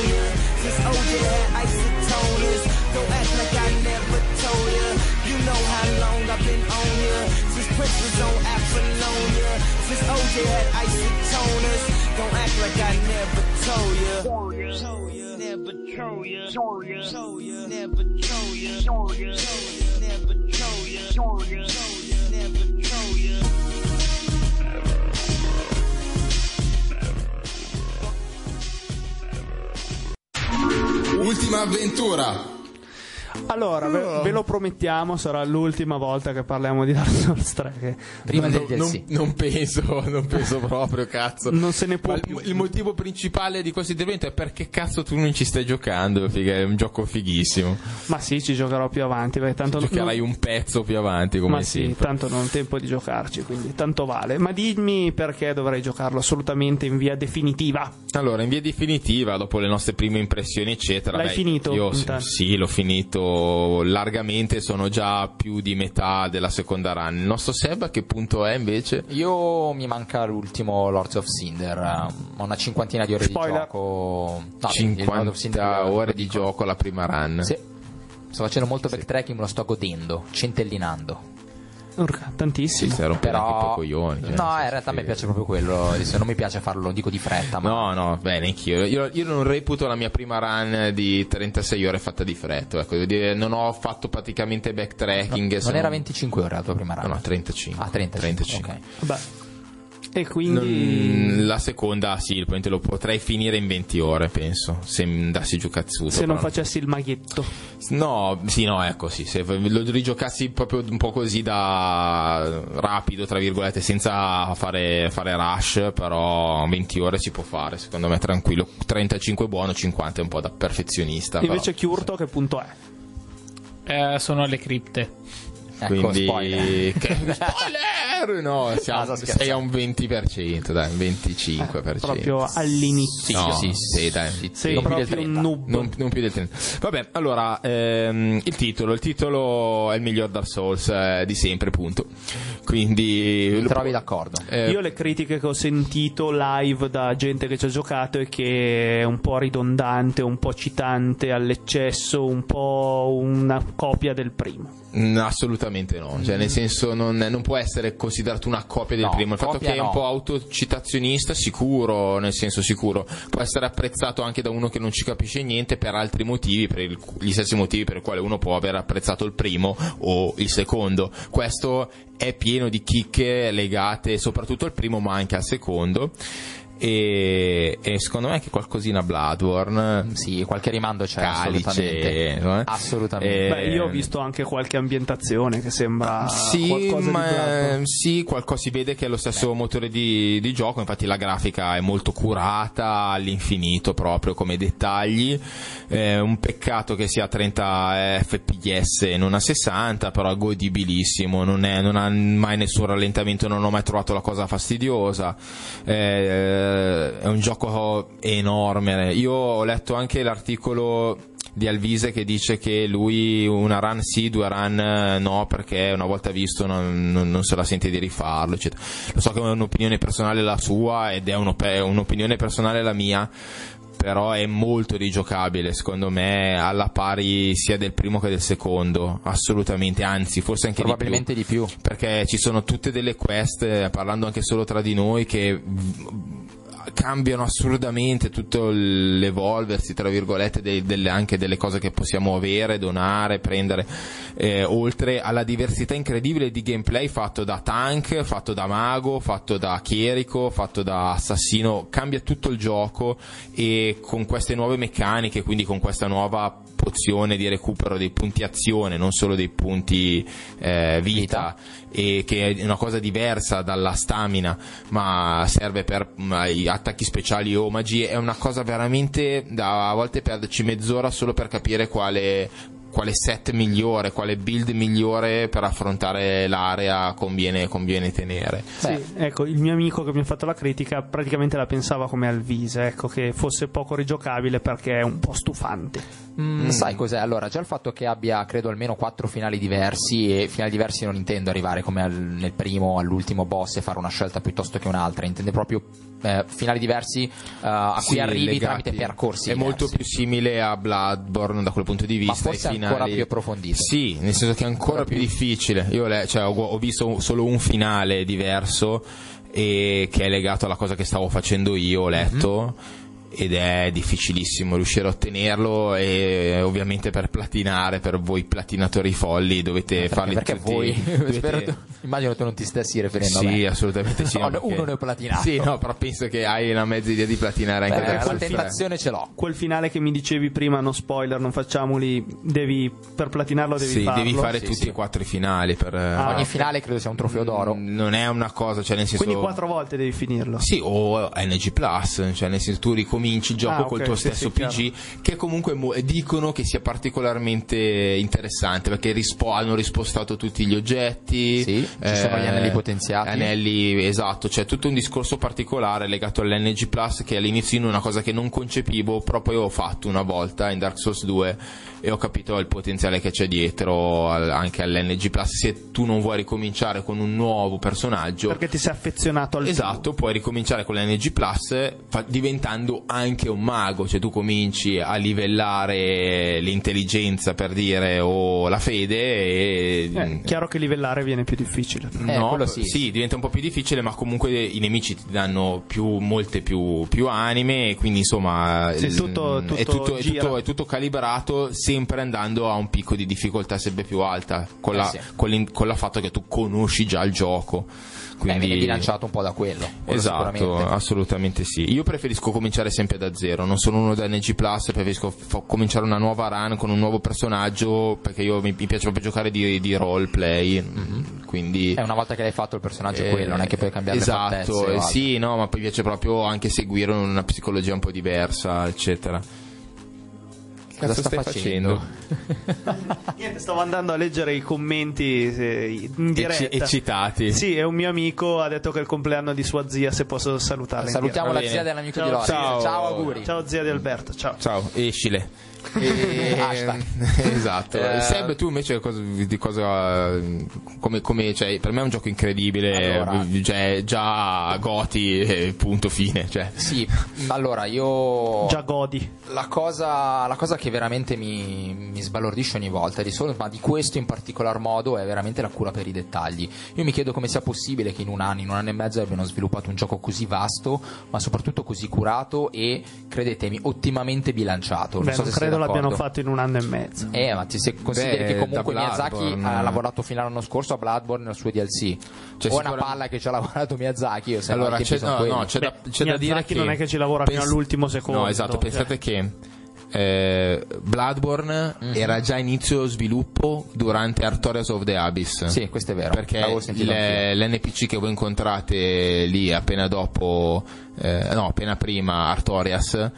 Don't act like I never told ya. Never told ya. Never told ya. Never told ya. Never told ya. Never told ya. Ultima avventura. Allora, ve, ve lo promettiamo, sarà l'ultima volta che parliamo di Dark Souls 3. Che Prima del non, DLC. non penso, non penso proprio, cazzo. non se ne può il, il motivo principale di questo intervento è perché cazzo tu non ci stai giocando, figa, è un gioco fighissimo. Ma sì, ci giocherò più avanti. Perché tanto Giocherai non- un pezzo più avanti, come Ma sì, sempre. tanto non ho tempo di giocarci, quindi tanto vale. Ma dimmi perché dovrei giocarlo assolutamente in via definitiva. Allora, in via definitiva, dopo le nostre prime impressioni, eccetera. L'hai beh, finito, Io sì, intanto? sì, l'ho finito largamente, sono già più di metà della seconda run. Il nostro Seb a che punto è invece? Io mi manca l'ultimo Lords of Cinder, ho una cinquantina di ore Spoiler. di gioco. No, il Lords of 50 Cinder- ore di gioco alla prima run. Sì. Sto facendo molto backtracking, me lo sto godendo, centellinando. Urca, Sì, tantissimo. anche un po' Però i coglioni. cioè, No, in realtà a me piace proprio quello, adesso non mi piace farlo, lo dico di fretta, ma No, no, bene, anch'io. Io, io non reputo la mia prima run di 36 ore fatta di fretta. Ecco, devo dire, non ho fatto praticamente backtracking. se non era 25 ore la tua prima run. No, no, 35. Ah, 35. 35. ok. Beh. E quindi Non- la seconda, sì, lo potrei finire in 20 ore, penso. Se andassi giù cazzuto. se non però- facessi il maghetto. No, sì, no, ecco, sì. Se lo rigiocassi proprio un po' così da rapido, tra virgolette, senza fare, fare rush, però 20 ore si può fare, secondo me, tranquillo. 35 è buono, 50 è un po' da perfezionista. però- Invece Chiurto a che punto è? Eh, sono alle cripte. Ecco, Quindi, spoiler. che- spoiler! No, siamo, sei a un 20%, dai, un 25%. Proprio all'inizio. No, sì, sì, dai. Sei non più del proprio un 30. noob. Non, non più del 30. Vabbè, allora, ehm, il titolo. Il titolo è il miglior Dark Souls eh, di sempre, punto. Quindi... Mi trovi d'accordo? eh, Io le critiche che ho sentito live da gente che ci ha giocato è che è un po' ridondante, un po' citante all'eccesso, un po' una copia del primo. Mm, Assolutamente no, cioè nel senso non, non può essere considerato una copia del No, primo, il fatto che è un no. po' autocitazionista sicuro, nel senso sicuro, può essere apprezzato anche da uno che non ci capisce niente per altri motivi, per il- gli stessi motivi per i quali uno può aver apprezzato il primo o il secondo. Questo è pieno di chicche legate soprattutto al primo ma anche al secondo. E, e secondo me anche qualcosina Bloodborne Sì, qualche rimando c'è Calice, assolutamente. no? Assolutamente. Eh, Beh, io ho visto anche qualche ambientazione che sembra Sì, qualcosa di ma, Bloodborne. sì, qualcosa si vede che è lo stesso motore di, di gioco, infatti la grafica è molto curata all'infinito proprio come dettagli. È un peccato che sia a 30 fps e non a 60, però è godibilissimo, non, è- non ha mai nessun rallentamento, non ho mai trovato la cosa fastidiosa. Eh, è un gioco enorme. Io ho letto anche l'articolo di Alvise che dice che lui una run sì, due run eh, no, perché una volta visto non, non- non se la sente di rifarlo, eccetera. Lo so che è un'opinione personale la sua ed è un'op- un'opinione personale la mia, però è molto rigiocabile, secondo me, alla pari sia del primo che del secondo, assolutamente, anzi, forse anche Probabilmente di più di più. perché ci sono tutte delle quest, eh, parlando anche solo tra di noi, che cambiano assurdamente tutto l'evolversi, tra virgolette, dei- delle- anche delle cose che possiamo avere, donare, prendere, eh, oltre alla diversità incredibile di gameplay fatto da tank, fatto da mago, fatto da chierico, fatto da assassino, cambia tutto il gioco e con queste nuove meccaniche, quindi con questa nuova pozione di recupero dei punti azione, non solo dei punti eh, vita, e che è una cosa diversa dalla stamina, ma serve per mm, attacchi speciali o magie, è una cosa veramente da a volte perderci mezz'ora solo per capire quale quale set migliore, quale build migliore per affrontare l'area conviene, conviene tenere. Sì, ecco, il mio amico che mi ha fatto la critica praticamente la pensava come Alvise, ecco, che fosse poco rigiocabile perché è un po' stufante. Mm, Sai cos'è? Allora, già il fatto che abbia, credo, almeno quattro finali diversi, e finali diversi non intendo arrivare come al- nel primo, all'ultimo boss e fare una scelta piuttosto che un'altra, intende proprio eh, finali diversi eh, a cui Sì, arrivi legati. tramite percorsi È molto diversi. più simile a Bloodborne da quel punto di Ma vista. forse i ancora finali- più approfondito. Sì, nel senso che è ancora, più, difficile. Io le- cioè, ho, ho visto solo un finale diverso e che è legato alla cosa che stavo facendo io, ho letto. Ed è difficilissimo riuscire a ottenerlo e ovviamente per platinare, per voi platinatori folli dovete farli perché tutti. voi dovete- spero tu- immagino tu non ti stessi riferendo a me Sì, assolutamente sì. No, no, perché- uno ne ho platinato Sì, no, però penso che hai una mezza idea di platinare anche Beh, per la tentazione ce l'ho Quel finale che mi dicevi prima, no spoiler, non facciamoli, devi, per platinarlo devi sì, farlo. devi fare Sì, tutti sì. e quattro i finali per Ah, ogni finale credo sia un trofeo d'oro non è una cosa, cioè nel senso Quindi quattro volte devi finirlo. Sì, o NG Plus, cioè nel senso tu ricominci il gioco Ah, col tuo sì, stesso sì, chiaro. PG, che comunque mo- dicono che sia particolarmente interessante perché rispo- hanno rispostato tutti gli oggetti. Sì, ci sono gli anelli potenziati. Anelli, esatto, c'è tutto un discorso particolare legato all'NG Plus che all'inizio in una cosa che non concepivo, però poi ho fatto una volta in Dark Souls 2 e ho capito il potenziale che c'è dietro al- anche all'NG Plus. Se tu non vuoi ricominciare con un nuovo personaggio, Perché ti sei affezionato al Esatto, puoi ricominciare con l'NG Plus fa- diventando anche un mago, cioè tu cominci a livellare l'intelligenza per dire o la fede e Eh, chiaro che livellare viene più difficile. Eh, no, quello sì. diventa un po' più difficile, ma comunque i nemici ti danno più, molte più, più anime, e quindi insomma Sì, il- tutto- è, tutto tutto, è, tutto- è tutto calibrato sempre andando a un picco di difficoltà sempre più alta, con, Eh, la, sì. con, con la fatto che tu conosci già il gioco. Beh, Quindi... viene bilanciato un po' da quello, quello Esatto, assolutamente sì. Io preferisco cominciare sempre da zero, non sono uno da NG Plus, preferisco fa- cominciare una nuova run con un nuovo personaggio perché io mi, mi piace proprio giocare di, di roleplay, quindi... Eh, una volta che l'hai fatto il personaggio è eh, quello, non è che puoi cambiare esatto, le fattezze o eh, sì, no, ma poi piace proprio anche seguire una psicologia un po' diversa, eccetera. Cosa sta stai facendo? Niente, stavo andando a leggere i commenti eh, in diretta. Ecci- eccitati. Sì, è un mio amico, ha detto che è il compleanno di sua zia, se posso salutarla. Salutiamo la zia dell'amico Ciao, di Lore. ciao. ciao auguri. Ciao zia di Alberto, ciao. Ciao, escile. E- esatto. Eh, Seb, tu invece cosa- di cosa come, come- cioè, per me è un gioco incredibile, Allora. cioè, già Goti punto fine, cioè. Sì, allora io Già godi. la cosa, la cosa che veramente mi, mi sbalordisce ogni volta di solo, ma di questo in particolar modo è veramente la cura per i dettagli. Io mi chiedo come sia possibile che in un anno, in un anno e mezzo abbiano sviluppato un gioco così vasto, ma soprattutto così curato e credetemi ottimamente bilanciato. Non Beh, so non se credo l'abbiano d'accordo. fatto in un anno e mezzo. Eh, ma ti, se consideri Beh, che comunque Miyazaki ha lavorato fino all'anno scorso a Bloodborne nel suo DLC. Cioè, o è una palla che ci ha lavorato Miyazaki, o se no Allora, c'è, no, no, c'è da, c'è da dire Miyazaki che non è che ci lavora fino all'ultimo secondo, No, esatto, cioè. pensate che eh, Bloodborne Mhm. era già inizio sviluppo durante Artorias of the Abyss. Sì, questo è vero. Perché le- l'NPC che voi incontrate lì appena dopo, eh, no, appena prima Artorias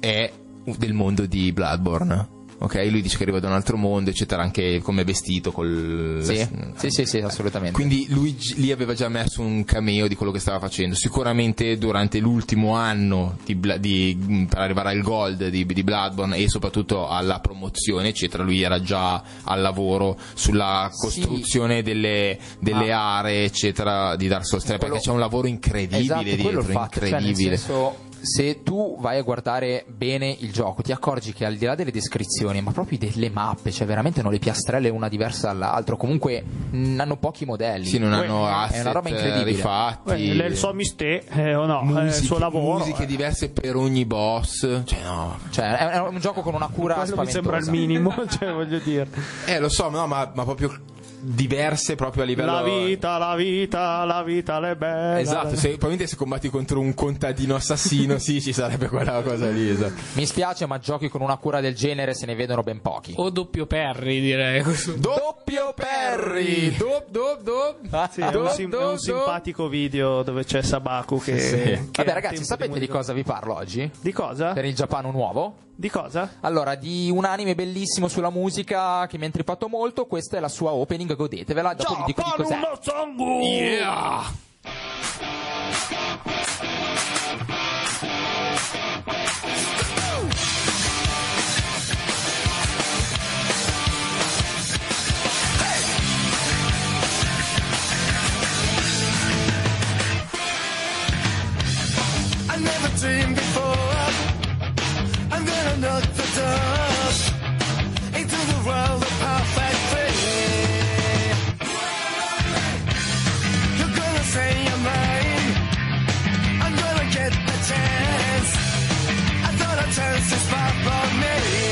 è del mondo di Bloodborne. Ok, lui dice che arriva da un altro mondo, eccetera, anche come vestito col Sì, sì, sì, sì, assolutamente. quindi lui lì aveva già messo un cameo di quello che stava facendo. Sicuramente durante l'ultimo anno di di- mh, per arrivare al gold di, di Bloodborne e soprattutto alla promozione, eccetera, lui era già al lavoro sulla Sì. costruzione delle, delle aree, eccetera, di Dark Souls 3, Quello- perché c'è un lavoro incredibile esatto, dietro, cioè, nel incredibile. senso, se tu vai a guardare bene il gioco, ti accorgi che al di là delle descrizioni, ma proprio delle mappe, cioè veramente hanno le piastrelle una diversa dall'altra, comunque mh, hanno pochi modelli. sì, non hanno asset è una roba incredibile. rifatti. Beh, lei il suo mistè, eh, o no, è il musiche, suo lavoro. musiche eh. diverse per ogni boss. Cioè, no, Cioè, è è un gioco con una cura Quello mi sembra il spaventosa. minimo, cioè voglio dire. Eh, lo so, no, ma, ma proprio diverse proprio a livello La vita, la vita, la vita, le belle. Esatto, se, probabilmente se combatti contro un contadino assassino, sì, ci sarebbe quella cosa lì. esatto. Mi spiace, ma giochi con una cura del genere se ne vedono ben pochi. O doppio Perry, direi. Doppio Perry! Dop, dop, dop. Sì, è un, sim- è un simpatico video dove c'è Sabaku che... che Vabbè, ragazzi, sapete di musica. cosa vi parlo oggi? Di cosa? Per il Giappano nuovo? Di cosa? Allora, di un anime bellissimo sulla musica che mi ha intrippato molto, questa è la sua opening, godetevela, dopo vi dico di cos'è. Yeah! I never dreamed. look the into the world of perfect. You're gonna your. I'm gonna get the chance. I thought a chance is far from me.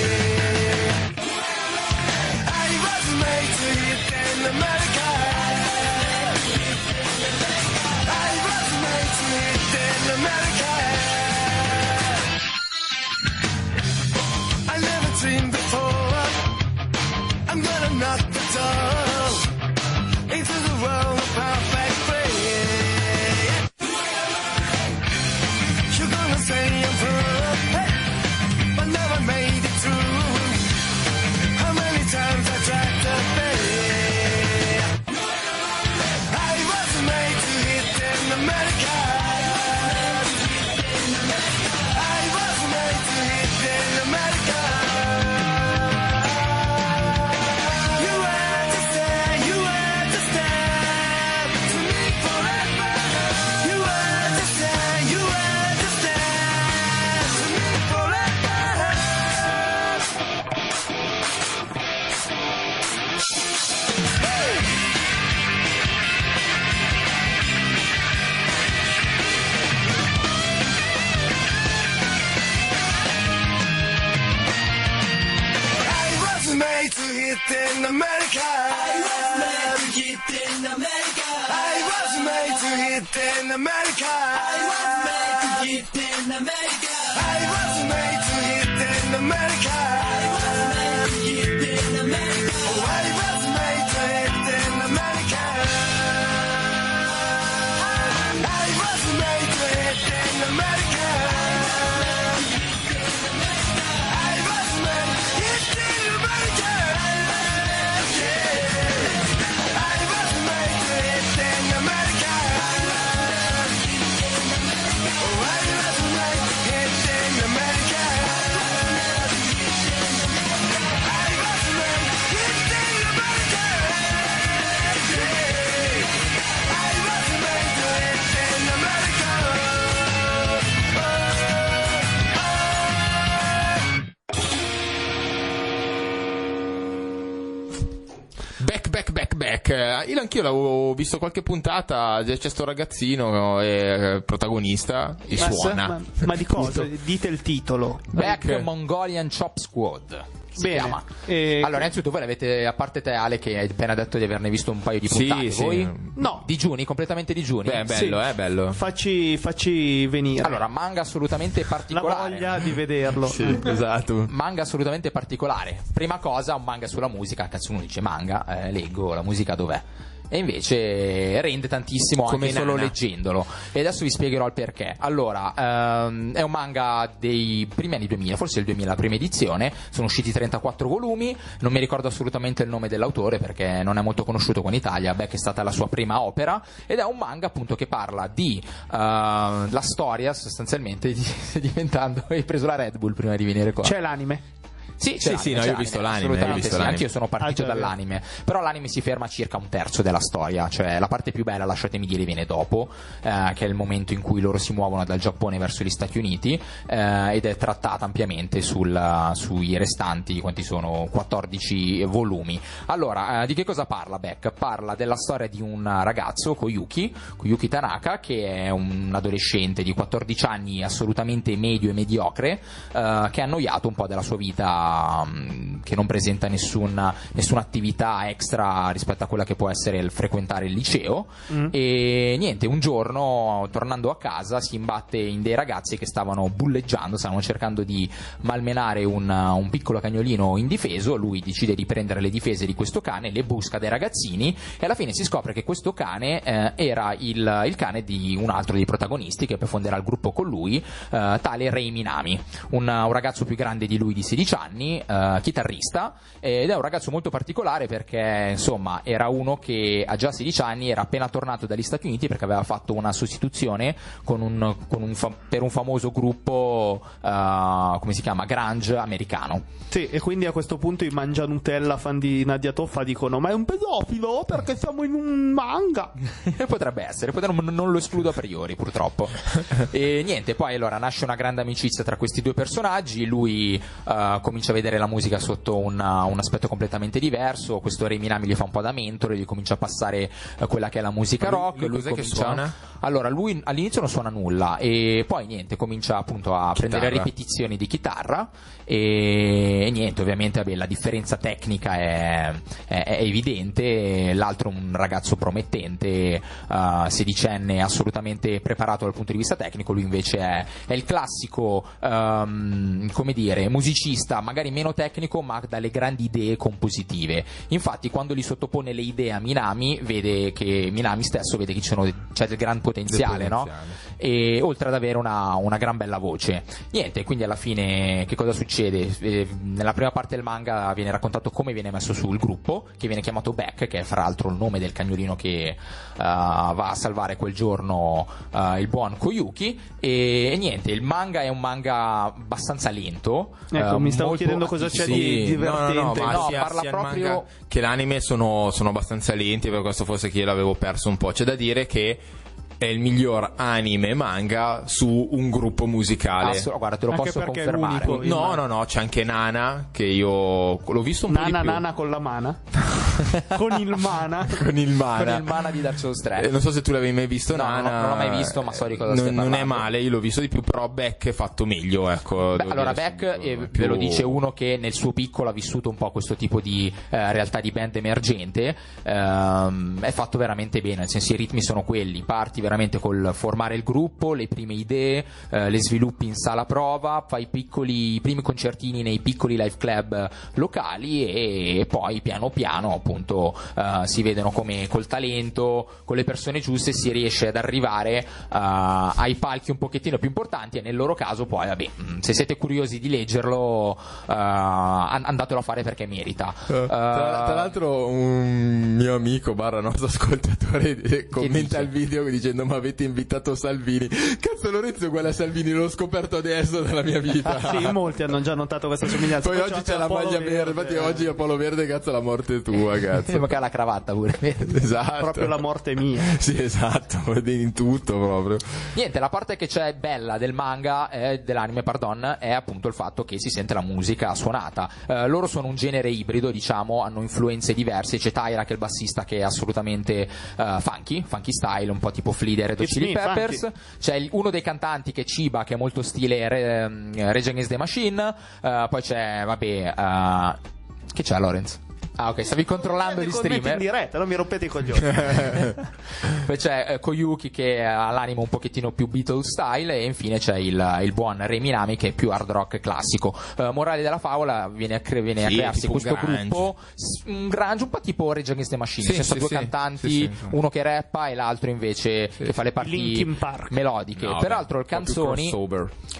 Visto qualche puntata, c'è sto ragazzino, è protagonista, e Ma, suona. ma- ma di cosa? Dite il titolo. Back Ok. Mongolian Chop Squad. Si Bene. chiama. E- Allora, innanzitutto voi l'avete, a parte te Ale che hai appena detto di averne visto un paio di Sì, puntate, sì. voi? No. Digiuni, completamente digiuni? Beh, è bello, Sì. è bello. Facci, facci venire Allora, manga assolutamente la particolare. voglia di vederlo. Sì, esatto. Manga assolutamente particolare. Prima cosa, un manga sulla musica. Cazzo, uno dice manga, eh, leggo la musica dov'è. E invece rende tantissimo Come anche solo Nana. leggendolo. E adesso vi spiegherò il perché. Allora, ehm, è un manga dei primi anni 2000, forse il 2000, la prima edizione. Sono usciti 34 volumi. Non mi ricordo assolutamente il nome dell'autore perché non è molto conosciuto qua in Italia. Beh, che è stata la sua prima opera. Ed è un manga appunto che parla di eh, la storia sostanzialmente di, diventando. Hai preso la Red Bull prima di venire qua. C'è l'anime. Sì, Sì, c'è sì, l'anime, no, io ho visto l'anime, assolutamente io ho visto sì. l'anime. Anch'io sono partito Ah, vero. dall'anime, però l'anime si ferma a circa un terzo della storia, cioè la parte più bella, lasciatemi dire, viene dopo, eh, che è il momento in cui loro si muovono dal Giappone verso gli Stati Uniti eh, ed è trattata ampiamente sul- sui restanti, quanti sono 14 volumi. Allora, eh, di che cosa parla Beck? Parla della storia di un ragazzo, Koyuki, Koyuki Tanaka, che è un adolescente di 14 anni assolutamente medio e mediocre, eh, che è annoiato un po' della sua vita, mh, che non presenta nessun- nessuna attività extra rispetto a quella che può essere il frequentare il liceo. E niente, un giorno tornando a casa si imbatte in dei ragazzi che stavano bulleggiando, stavano cercando di malmenare un, un piccolo cagnolino indifeso. Lui decide di prendere le difese di questo cane, le busca dai ragazzini e alla fine si scopre che questo cane eh, era il, il cane di un altro dei protagonisti che poi fonderà il gruppo con lui, eh, tale Rei Minami, un, un ragazzo più grande di lui di 16 anni, eh, chitarrista, ed è un ragazzo molto particolare perché insomma era uno che a già 16 anni era appena tornato dagli Stati Uniti perché aveva fatto una sostituzione con un, con un fa- per un famoso gruppo, eh, come si chiama, grunge americano. Sì, e quindi a questo punto i mangia Nutella fan di Nadia Toffa dicono: Ma è un pedofilo perché siamo in un manga. Potrebbe essere, potrebbe- non lo escludo a priori purtroppo. e niente, poi allora nasce una grande amicizia tra questi due personaggi, lui eh, comincia a vedere la musica sotto una- un aspetto completamente diverso, questo Re Minami gli fa un po' da mentore, gli comincia a passare eh, quella che è la musica Lui- rock. lui che comincia- suona? Allora, lui all'inizio non suona nulla e poi niente, comincia appunto a prendere Chitarra. ripetizioni di chitarra e, e niente, ovviamente vabbè, la differenza tecnica è, è- è evidente, l'altro è un ragazzo promettente, eh, sedicenne, assolutamente preparato dal punto di vista tecnico, lui invece è, è il classico, ehm, come dire, musicista, magari meno tecnico ma dalle grandi idee compositive. Infatti quando gli sottopone le idee a Minami, vede che Minami stesso vede che c'è del gran potenziale, Del no? potenziale. E oltre ad avere una, una gran bella voce. Niente, quindi alla fine che cosa succede? Eh, nella prima parte del manga viene raccontato come viene messo su il gruppo, che viene chiamato Beck, che è fra l'altro il nome del cagnolino che eh, va a salvare quel giorno eh, il buon Koyuki. E, e niente, il manga è un manga abbastanza lento. Ecco, eh, mi stavo molto- chiedendo cosa c'è di Sì, no, no, divertente. no, ma No, sia, parla sia proprio- che l'anime sono, sono abbastanza lenti, per questo forse che io l'avevo perso un po'. C'è da dire che è il miglior anime manga su un gruppo musicale. Assolut- guarda, te lo Anche posso confermare. l'unico. No, no, no, c'è anche Nana che io l'ho visto un po' Nana di più. nana con la mana. con il mana. con il mana. Con il mana di Dark Souls 3. Eh, non so se tu l'avevi mai visto, No, Nana. non- non l'ho mai visto, ma so di cosa non, stai non è parlando. male, io l'ho visto di più, però Beck è fatto meglio, ecco. Beh, allora Beck, eh, è più- ve lo dice uno che nel suo piccolo ha vissuto un po' questo tipo di eh, realtà di band emergente, ehm, è fatto veramente bene, nel senso i ritmi sono quelli, parti veramente col formare il gruppo, le prime idee, eh, le sviluppi in sala prova, fai i piccoli, i primi concertini nei piccoli live club locali e poi piano piano appunto eh, si vedono come col talento, con le persone giuste si riesce ad arrivare eh, ai palchi un pochettino più importanti e nel loro caso poi vabbè mh, se siete curiosi di leggerlo eh, an- andatelo a fare perché merita Eh, Tra, tra l'altro un mio amico barra nostro ascoltatore eh, commenta dice? il video dicendo ma avete invitato Salvini cazzo Lorenzo è uguale a Salvini l'ho scoperto adesso nella mia vita Sì, molti hanno già notato questa somiglianza. poi Poi oggi c'è la maglia verde infatti oggi Apollo verde cazzo la morte tua cazzo Sembra che ha la cravatta pure esatto Proprio la morte mia. sì esatto in tutto proprio Niente, la parte che c'è bella del manga, eh, dell'anime, pardon, è appunto il fatto che si sente la musica suonata. Eh, loro sono un genere ibrido, diciamo, hanno influenze diverse. C'è Tyra che è il bassista che è assolutamente eh, funky, funky style, un po' tipo Fleeder e The It's Chili me, Peppers. funky. C'è il- uno dei cantanti che è Chiba, che è molto stile Re- ehm, Rage Against the Machine. Eh, poi c'è, vabbè, eh, che c'è Lorenz? Ah, ok, stavi controllando gli Metti in streamer. diretta, non mi rompete i coglioni. Poi c'è eh, Koyuki che ha l'animo un pochettino più Beatles style e infine c'è il, il buon Re Minami che è più hard rock classico. Eh, morale della favola viene a, cre- viene a Sì, crearsi tipo un questo grunge. gruppo, un grunge un po' tipo Rage Against the Machine, Sì, ci sono sì, due sì. cantanti, Sì, sì, sì. uno che rappa e l'altro invece che fa le parti melodiche. No, Peraltro le canzoni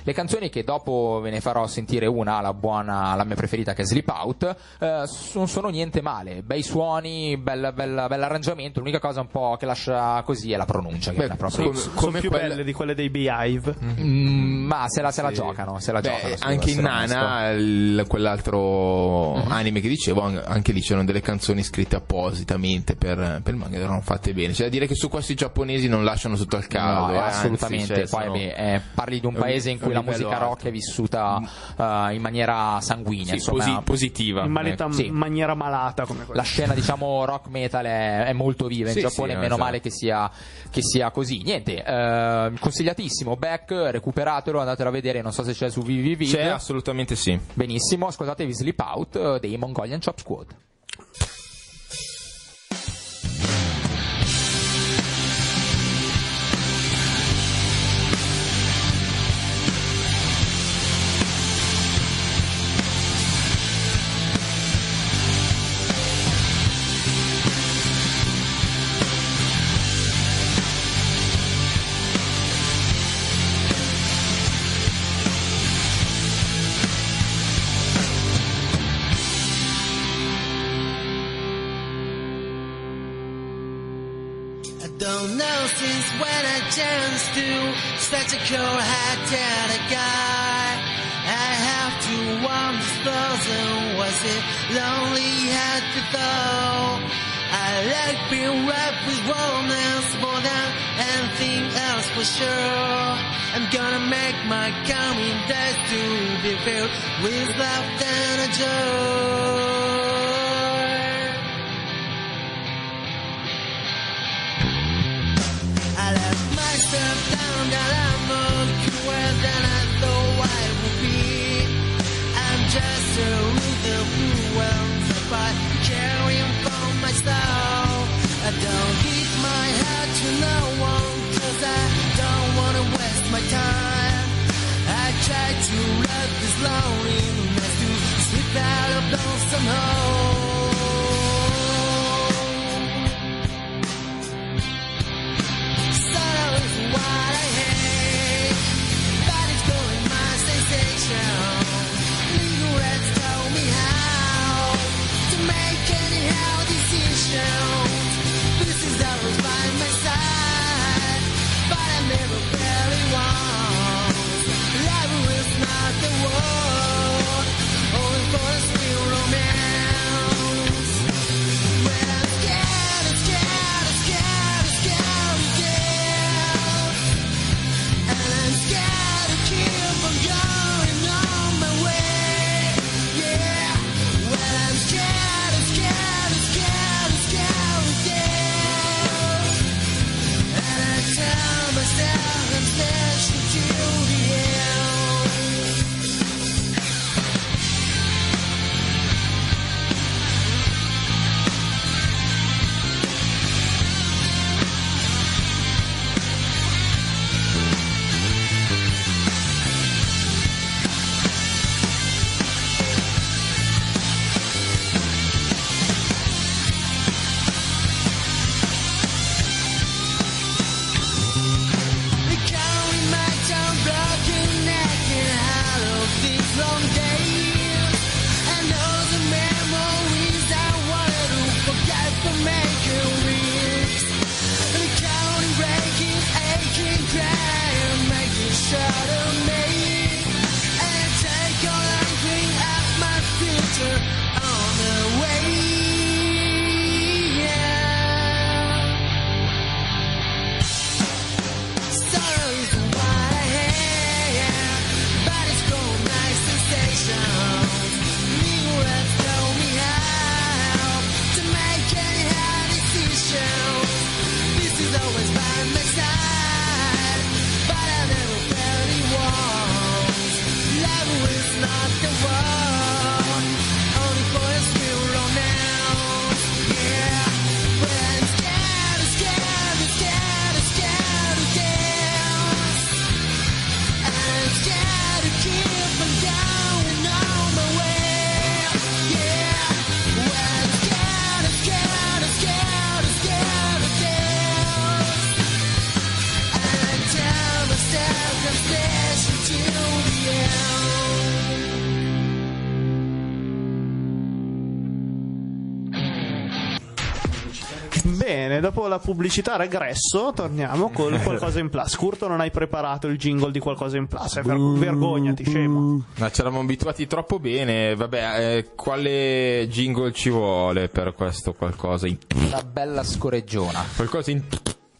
le canzoni che dopo ve ne farò sentire una, la buona, la mia preferita che è Sleep Out, eh, non sono niente male, bei suoni, bel, bel, bell'arrangiamento, l'unica cosa un po' che lascia così è la pronuncia, che Beh, è proprio... come- Sono come più quella- belle di quelle dei Beehive. Mm, ma se la, se la Sì. giocano, se la Beh, giocano. anche in Nana, il- quell'altro anime che dicevo, an- anche lì c'erano delle canzoni scritte appositamente per, per il manga, erano fatte bene. C'è da dire che su questi giapponesi non lasciano sotto al caldo. No, eh, anzi, assolutamente. cioè, Poi sono- eh, parli di un paese in cui la musica rock alto. è vissuta eh, in maniera sanguigna. sì, insomma, posi- positiva. In maleta- ecco. Sì. maniera malata come la quella. scena diciamo rock metal è, è molto viva in Sì, Giappone sì, no, meno esatto. male che sia, che sia così niente eh, consigliatissimo Back recuperatelo andatelo a vedere non so se c'è su VVV C'è assolutamente sì. benissimo ascoltatevi Sleep Out eh, dei Mongolian Chop Squad such a cold hearted guy. I have to warm wonder, thousand was it lonely at the door? I like being wrapped with romance more than anything else for sure. I'm gonna make my coming days to be filled with love and a joy. To no one cause I don't wanna waste my time. I try to let this loneliness to lonesome home. Pubblicità regresso, torniamo con qualcosa in plus. Curto, non hai preparato il jingle di qualcosa in plus. eh, ver- vergognati, scemo. Ma ci eravamo abituati troppo bene. Vabbè, eh, quale jingle ci vuole per questo qualcosa in. Una bella scoreggiona. Qualcosa in.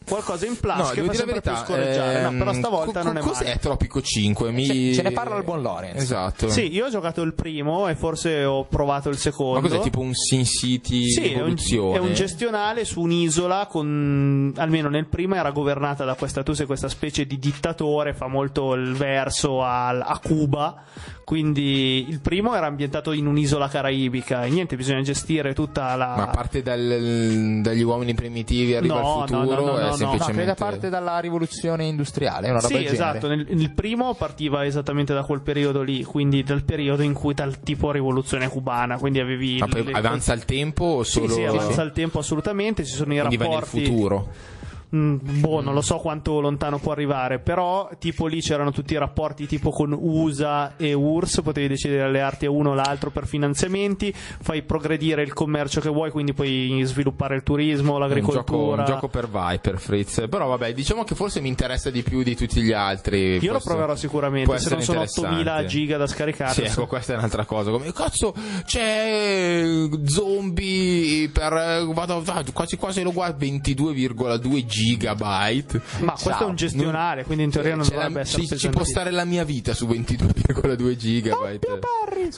Qualcosa in plus No, che fa sempre più verità. scorreggiare. no, ehm, però stavolta co- non è Cos'è male. Tropico 5? Mi... Ce- ce ne parla il buon Lorenz. Esatto. Sì, io ho giocato il primo e forse ho provato il secondo. Ma cos'è tipo un Sin City Sì, è un, evoluzione? è un gestionale su un'isola con almeno nel primo era governata da questa tu sei questa specie di dittatore, fa molto il verso al- a Cuba. Quindi il primo era ambientato in un'isola caraibica e niente, bisogna gestire tutta la Ma a parte dal- dagli uomini primitivi arriva No, il no, futuro, no, no, è no, no. No, semplicemente... credo parte dalla rivoluzione industriale, una roba Sì, esatto, nel, il primo partiva esattamente da quel periodo lì, quindi dal periodo in cui dal tipo rivoluzione cubana, quindi avevi Ma le- avanza il tempo o Sì, solo... sì, avanza il tempo assolutamente, ci sono i Quindi va nel rapporti futuro. Mm, boh, non lo so quanto lontano può arrivare, però tipo lì c'erano tutti i rapporti tipo con USA e URSS, potevi decidere di allearti a uno o l'altro per finanziamenti, fai progredire il commercio che vuoi, quindi puoi sviluppare il turismo, Un gioco, l'agricoltura. un gioco per Viper, Fritz. Però vabbè, diciamo che forse mi interessa di più di tutti gli altri. Io lo proverò sicuramente, se non sono 8000 interessante. giga da scaricare. Sì, ecco, questa è un'altra cosa. Come cazzo c'è eh, zombie per eh, vado ah, quasi quasi lo guardo 22,2 gigabyte. Ma questo è un gestionale, quindi in teoria non dovrebbe la- essere ci, ci può stare la mia vita su 22,2 gigabyte. Dup,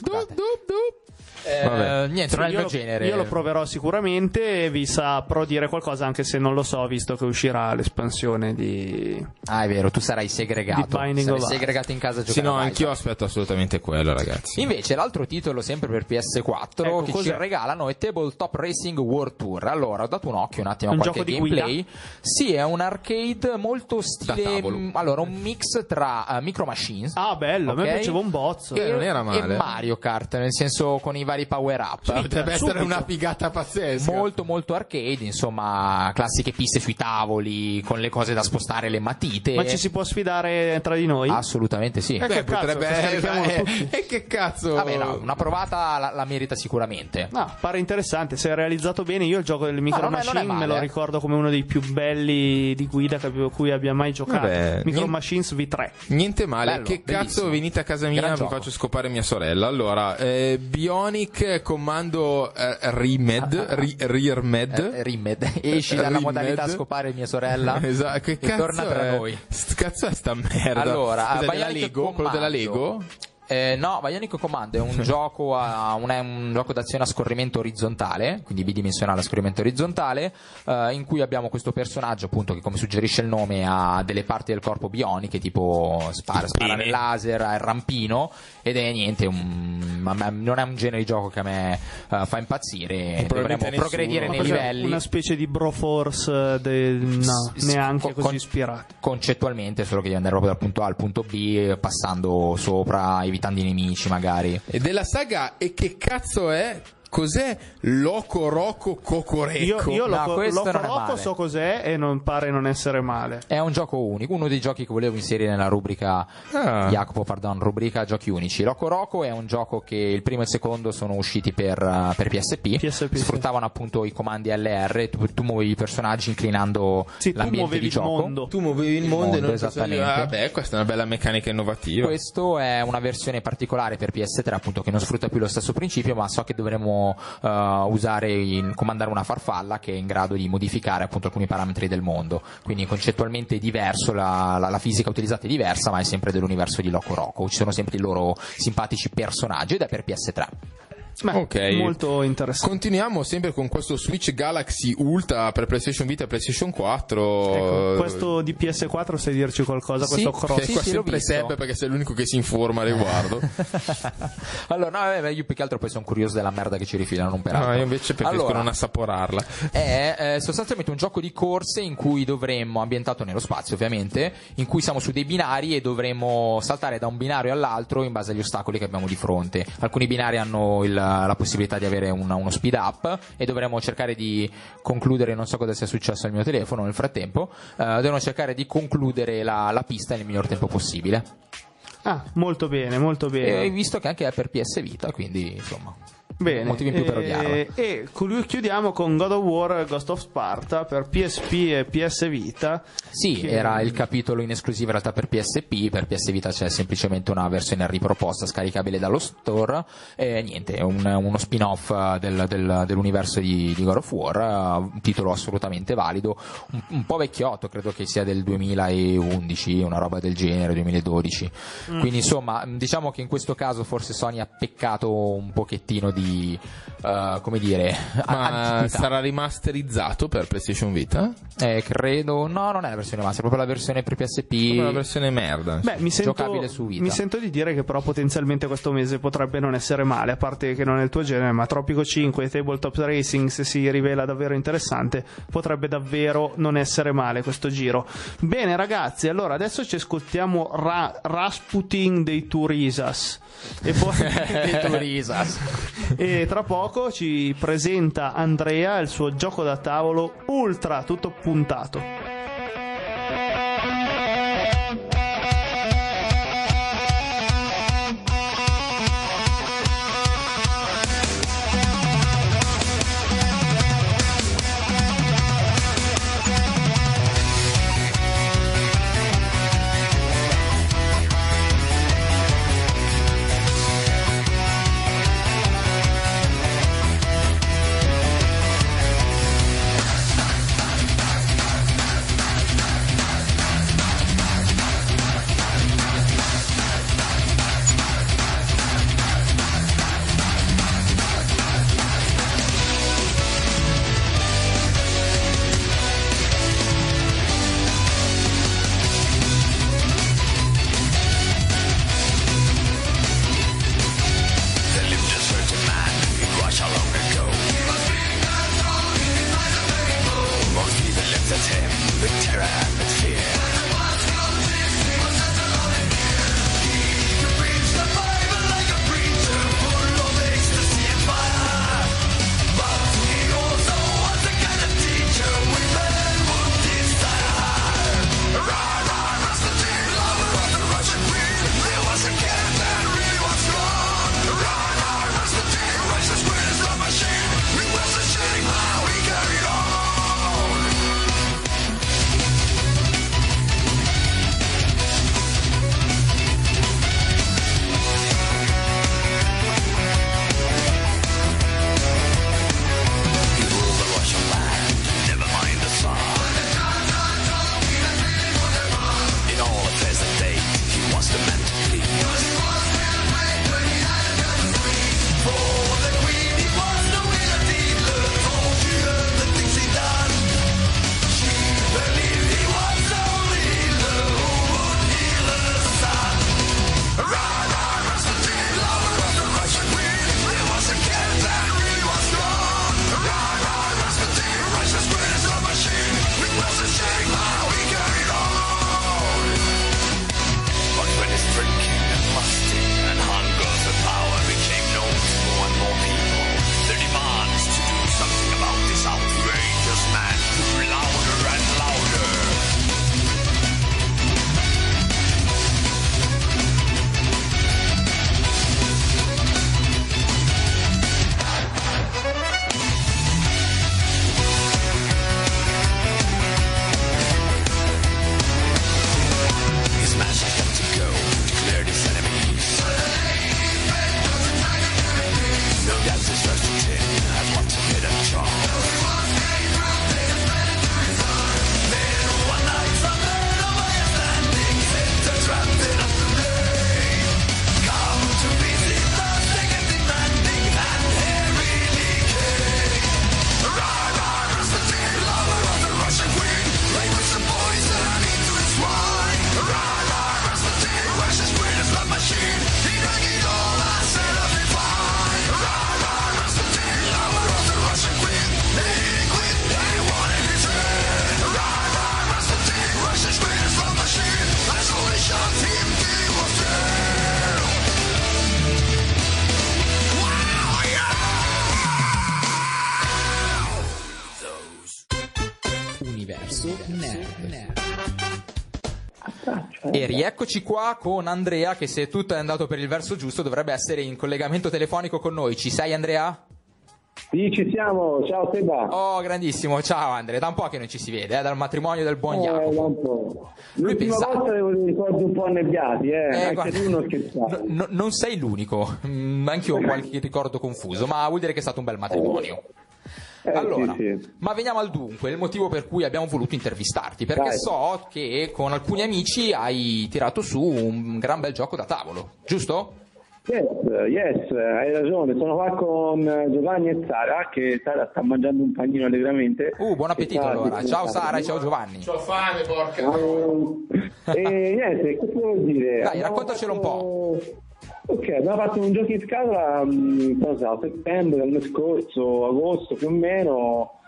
dup, dup. Eh, Vabbè. niente, non è il io, genere. io lo proverò sicuramente e vi saprò dire qualcosa anche se non lo so, visto che uscirà l'espansione di... Ah, è vero, tu sarai segregato. Sarai segregato in casa a Sì, no, anch'io aspetto assolutamente quello, ragazzi. Invece l'altro titolo sempre per PS4 Ecco, che cos'è? ci regalano è Tabletop Racing World Tour. Allora, ho dato un occhio un attimo a Un qualche gioco di gameplay. Sì, è un arcade molto stile tavolo. mm, allora un mix tra eh, Micro Machines Ah, bello, a me piaceva un bozzo. Eh, non era male. e Mario Kart, nel senso con i vari power up. Potrebbe essere una figata pazzesca. Molto molto arcade, insomma, classiche piste sui tavoli con le cose da spostare, le matite. Ma ci si può sfidare tra di noi? Assolutamente sì. Eh, che Beh, cazzo, potrebbe scarichiamolo eh, tutti. E che cazzo? Vabbè, no, una provata la, la merita sicuramente. No, pare interessante, se è realizzato bene. Io il gioco delle Micro è Machine me lo eh. ricordo come uno dei più belli di guida che- cui abbia mai giocato. Vabbè, Micro niente- Machines V3. Niente male, Bello, che bellissimo. cazzo venite a casa mia Gran vi gioco. faccio scopare mia sorella. Allora, eh, Bionic comando eh, Rimed, ri, Rirmed. Eh, Rimed, esci dalla Rimed. modalità scopare mia sorella Esatto, che e cazzo torna tra noi. St- cazzo è sta merda? Allora, Cos'è, della Lego, quello della Commando. Lego? Eh, no, Bionic Commando è un gioco a, un, è un gioco d'azione a scorrimento orizzontale, quindi bidimensionale a scorrimento orizzontale, eh, in cui abbiamo questo personaggio, appunto, che come suggerisce il nome ha delle parti del corpo bioniche, tipo spara, sparare pene. laser, ha il rampino, ed è niente, un, non è un genere di gioco che a me eh, fa impazzire. Dovremmo progredire Ma nei livelli. Una specie di Broforce eh, del... no, S- neanche con- così ispirato. Concettualmente, solo che devi andare proprio dal punto A al punto B, passando sopra, evitando i nemici magari. E della saga E che cazzo è? Cos'è Loco Roco Cocorecco? Io, io No, Loco, Loco Roco male. so cos'è e non pare non essere male. È un gioco unico, uno dei giochi che volevo inserire nella rubrica Ah. Jacopo, pardon, rubrica giochi unici. Loco Roco è un gioco che il primo e il secondo sono usciti per, uh, per PSP, PSP, sì. sfruttavano appunto i comandi LR, tu, tu muovevi i personaggi inclinando Sì, l'ambiente di il gioco. mondo. Tu muovevi il Il mondo, e mondo, non esattamente. Ah, beh, questa è una bella meccanica innovativa. Questo è una versione particolare per PS3 appunto che non sfrutta più lo stesso principio ma so che uh, usare in, comandare una farfalla che è in grado di modificare appunto alcuni parametri del mondo. Quindi concettualmente è diverso la, la- la fisica utilizzata è diversa ma è sempre dell'universo di Loco Roco ci sono sempre i loro simpatici personaggi ed è per PS3 Beh, Ok. molto interessante. Continuiamo sempre con questo Switch Galaxy Ultra per PlayStation Vita e PlayStation 4. Ecco, questo di PS4 sai dirci qualcosa? Sì, questo cross? Che sì, qua sì, sempre. Seb perché sei l'unico che si informa a riguardo. allora no vabbè, io più che altro poi sono curioso della merda che ci rifilano non per altro No, io invece preferisco Allora, non assaporarla. è eh, sostanzialmente un gioco di corse in cui dovremmo, ambientato nello spazio ovviamente, in cui siamo su dei binari e dovremmo saltare da un binario all'altro in base agli ostacoli che abbiamo di fronte. Alcuni binari hanno il- la possibilità di avere una- uno speed up e dovremmo cercare di concludere, non so cosa sia successo al mio telefono nel frattempo, eh, dovremmo cercare di concludere la, la pista nel miglior tempo possibile. Ah, molto bene, molto E bene. hai visto che anche è per PS Vita, quindi insomma... Bene, motivi in più per e- odiarlo. E con- chiudiamo con God of War Ghost of Sparta per PSP e PS Vita. Sì, Che- era il capitolo in esclusiva in realtà per PSP, per PS Vita c'è semplicemente una versione riproposta scaricabile dallo store e niente, è un- uno spin-off del- del- dell'universo di, di God of War, un titolo assolutamente valido, un, un po' vecchiotto, credo che sia del 2011, una roba del genere, 2012. Mm. Quindi insomma, diciamo che in questo caso forse Sony ha peccato un pochettino di, eh, come dire, Ma antichità. sarà rimasterizzato per PlayStation Vita? Eh, credo, no, non è la versione master, è proprio la versione per PSP. Come la versione merda. Beh, mi sento, Giocabile su Vita. mi sento di dire che però potenzialmente questo mese potrebbe non essere male, a parte che non è il tuo genere, ma Tropico 5 e Tabletop Racing, se si rivela davvero interessante, potrebbe davvero non essere male questo giro. Bene ragazzi, allora adesso ci ascoltiamo Ra- Rasputin dei Turisas. E poi Dei Turisas. e tra poco ci presenta Andrea il suo gioco da tavolo ultra tutto puntato. E rieccoci qua con Andrea che se tutto è andato per il verso giusto dovrebbe essere in collegamento telefonico con noi. Ci sei Andrea? Sì, ci siamo, ciao Seba. Oh, grandissimo, ciao Andrea, da un po' che non ci si vede, eh, dal matrimonio del buon Eh, Jacopo. un po'. Lui L'ultima pensava- volta avevo dei ricordi un po' annebbiati, eh, Eh, anche guarda, tu non scherzavi. no- no- non sei l'unico, Mm, anch'io ho qualche ricordo confuso, ma vuol dire che è stato un bel matrimonio. Eh, Allora, sì, sì. ma veniamo al dunque, il motivo per cui abbiamo voluto intervistarti, perché Vai. so che con alcuni amici hai tirato su un gran bel gioco da tavolo, giusto? Yes, yes, hai ragione, sono qua con eh, Giovanni e Sara, che Sara sta mangiando un panino allegramente. Uh, buon appetito allora. Ciao. Sara e ciao Giovanni. Ho fame, porca. E niente, che devo dire? Dai, raccontacelo un fatto- Ok, abbiamo fatto un gioco in scatola, mh, cosa, a settembre, l'anno scorso, agosto più o meno,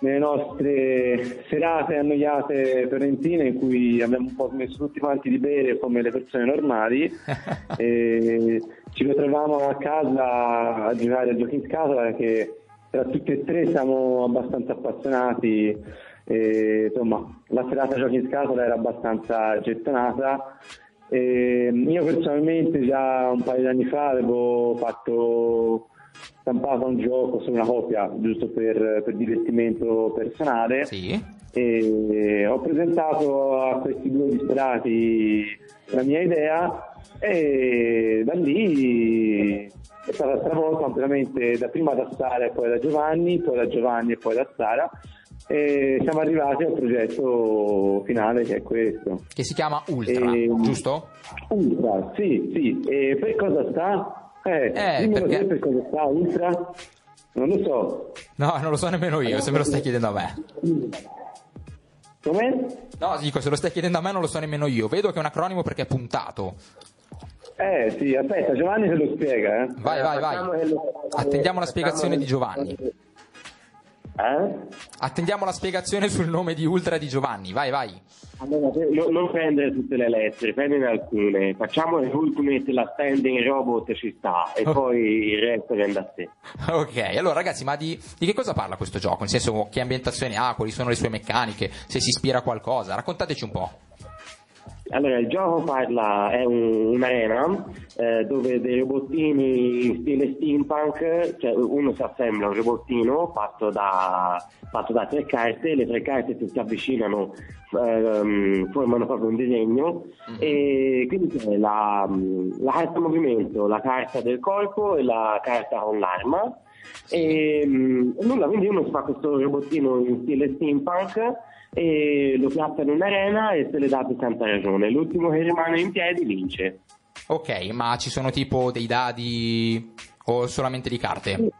nelle nostre serate annoiate fiorentine in cui abbiamo un po' smesso tutti quanti di bere come le persone normali. E ci ritrovavamo a casa a giocare a giochi in scatola che tra tutti e tre siamo abbastanza appassionati. E, insomma la serata giochi in scatola era abbastanza gettonata e io personalmente già un paio di anni fa avevo fatto stampato un gioco su una copia giusto per, per divertimento personale Sì? e ho presentato a questi due disperati la mia idea e da lì è stata stravolta completamente da prima da Sara e poi da Giovanni, poi da Giovanni e poi da Sara e siamo arrivati al progetto finale che è questo. Che si chiama Ultra, E- giusto? Ultra, sì, sì. E per cosa sta? Eh, Eh, perché- per cosa sta Ultra? Non lo so. No, non lo so nemmeno io, se me lo stai chiedendo a me. Com'è? No, dico, se lo stai chiedendo a me non lo so nemmeno io. Vedo che è un acronimo perché è puntato. Eh sì, aspetta, Giovanni se lo spiega, eh. Vai, vai, vai. Attendiamo la spiegazione di Giovanni. Eh? Attendiamo la spiegazione sul nome di Ultra di Giovanni. Vai, vai. Allora, no- non prendere tutte le lettere, prenderne alcune. Facciamo le Ultimate, la standing robot ci sta e Oh. poi il resto viene a te. Ok, allora ragazzi, ma di, di che cosa parla questo gioco? Nel senso, che ambientazione ha, quali sono le sue meccaniche, se si ispira a qualcosa? Raccontateci un po'. Allora, il gioco parla, è un- un'arena eh, dove dei robottini in stile steampunk, cioè uno si assembla un robottino fatto da, fatto da tre carte, le tre carte se si avvicinano ehm, formano proprio un disegno. E quindi c'è la, la carta movimento, la carta del corpo e la carta con l'arma. E mm, nulla, quindi uno si fa questo robottino in stile steampunk e lo piazza in un'arena e se le date tanta ragione. L'ultimo che rimane in piedi vince. Ok, ma ci sono tipo dei dadi o solamente di carte?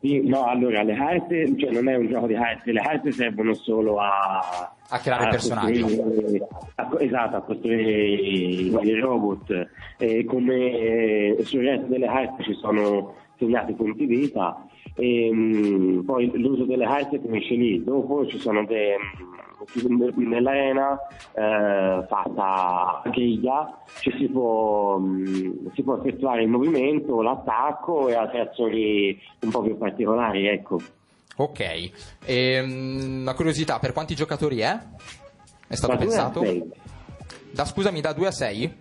Sì, no, allora le carte, cioè non è un gioco di carte, le carte servono solo a, A creare personaggi. costruire- a- esatto, a costruire i vari robot. E come sul resto delle carte ci sono segnati punti vita e mm, poi l'uso delle carte finisce lì. Dopo ci sono dei nell'arena eh, fatta a griglia ci si può, mm, si può effettuare il movimento, l'attacco e altre azioni un po' più particolari, ecco. Ok, Ehm, una curiosità, per quanti giocatori è? È stato Da pensato? Da, scusami, da 2 a 6?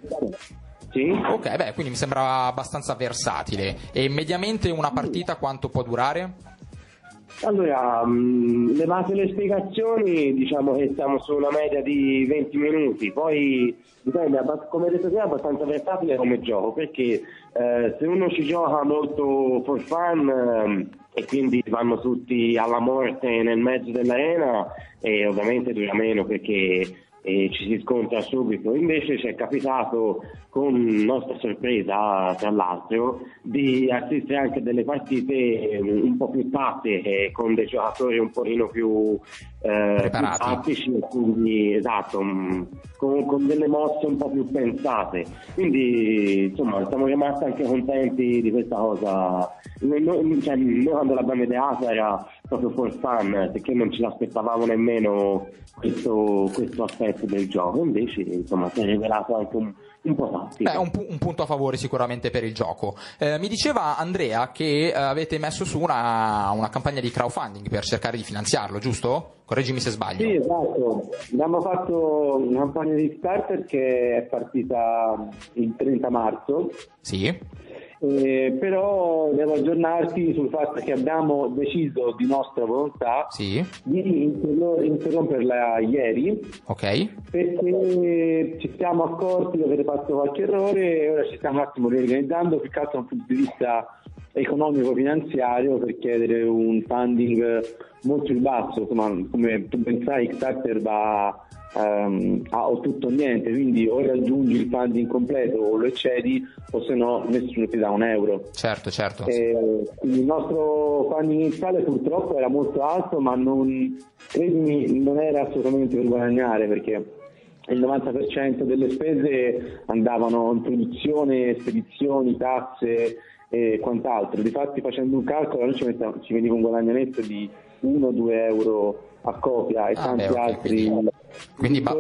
Sì? Ok, beh, quindi mi sembra abbastanza versatile. E mediamente una partita quanto può durare? Allora, mh, levate le spiegazioni, diciamo che siamo su una media di 20 minuti, poi dipende, come detto te, è abbastanza versatile come gioco, perché eh, se uno ci gioca molto for fun ehm, e quindi vanno tutti alla morte nel mezzo dell'arena, e ovviamente dura meno perché e ci si scontra subito. Invece ci è capitato, con nostra sorpresa tra l'altro, di assistere anche a delle partite eh, un po' più tattiche, con dei giocatori un pochino più, eh, più tattici, quindi esatto, mm, con, con delle mosse un po' più pensate. Quindi insomma siamo rimasti anche contenti di questa cosa. Noi, noi- cioè, noi quando l'abbiamo ideata era proprio for fun, perché non ce l'aspettavamo nemmeno questo, questo aspetto del gioco, invece insomma si è rivelato anche un, un po' tattico. Beh, un, pu- un punto a favore sicuramente per il gioco. Eh, mi diceva Andrea che eh, avete messo su una, una campagna di crowdfunding per cercare di finanziarlo, giusto? Correggimi se sbaglio. Sì, esatto. Abbiamo fatto una campagna di Kickstarter che è partita il 30 marzo. Sì. Eh, però devo aggiornarti sul fatto che abbiamo deciso di nostra volontà Sì. di interro- interromperla ieri Ok. perché ci siamo accorti di aver fatto qualche errore e ora ci stiamo un attimo riorganizzando più che altro da un punto di vista economico-finanziario per chiedere un funding molto più basso, insomma come tu ben sai Kickstarter va ehm, a o tutto o niente, quindi o raggiungi il funding completo o lo eccedi o se no nessuno ti dà un euro. Certo, certo. Quindi il nostro funding iniziale purtroppo era molto alto, ma non, credimi, non era assolutamente per guadagnare perché il 90% delle spese andavano in produzione, spedizioni, tasse e quant'altro. Difatti facendo un calcolo noi ci, mettiamo- ci veniva un guadagno netto di 1-2 euro a copia e Ah, tanti beh, ok, altri quindi- quindi ba-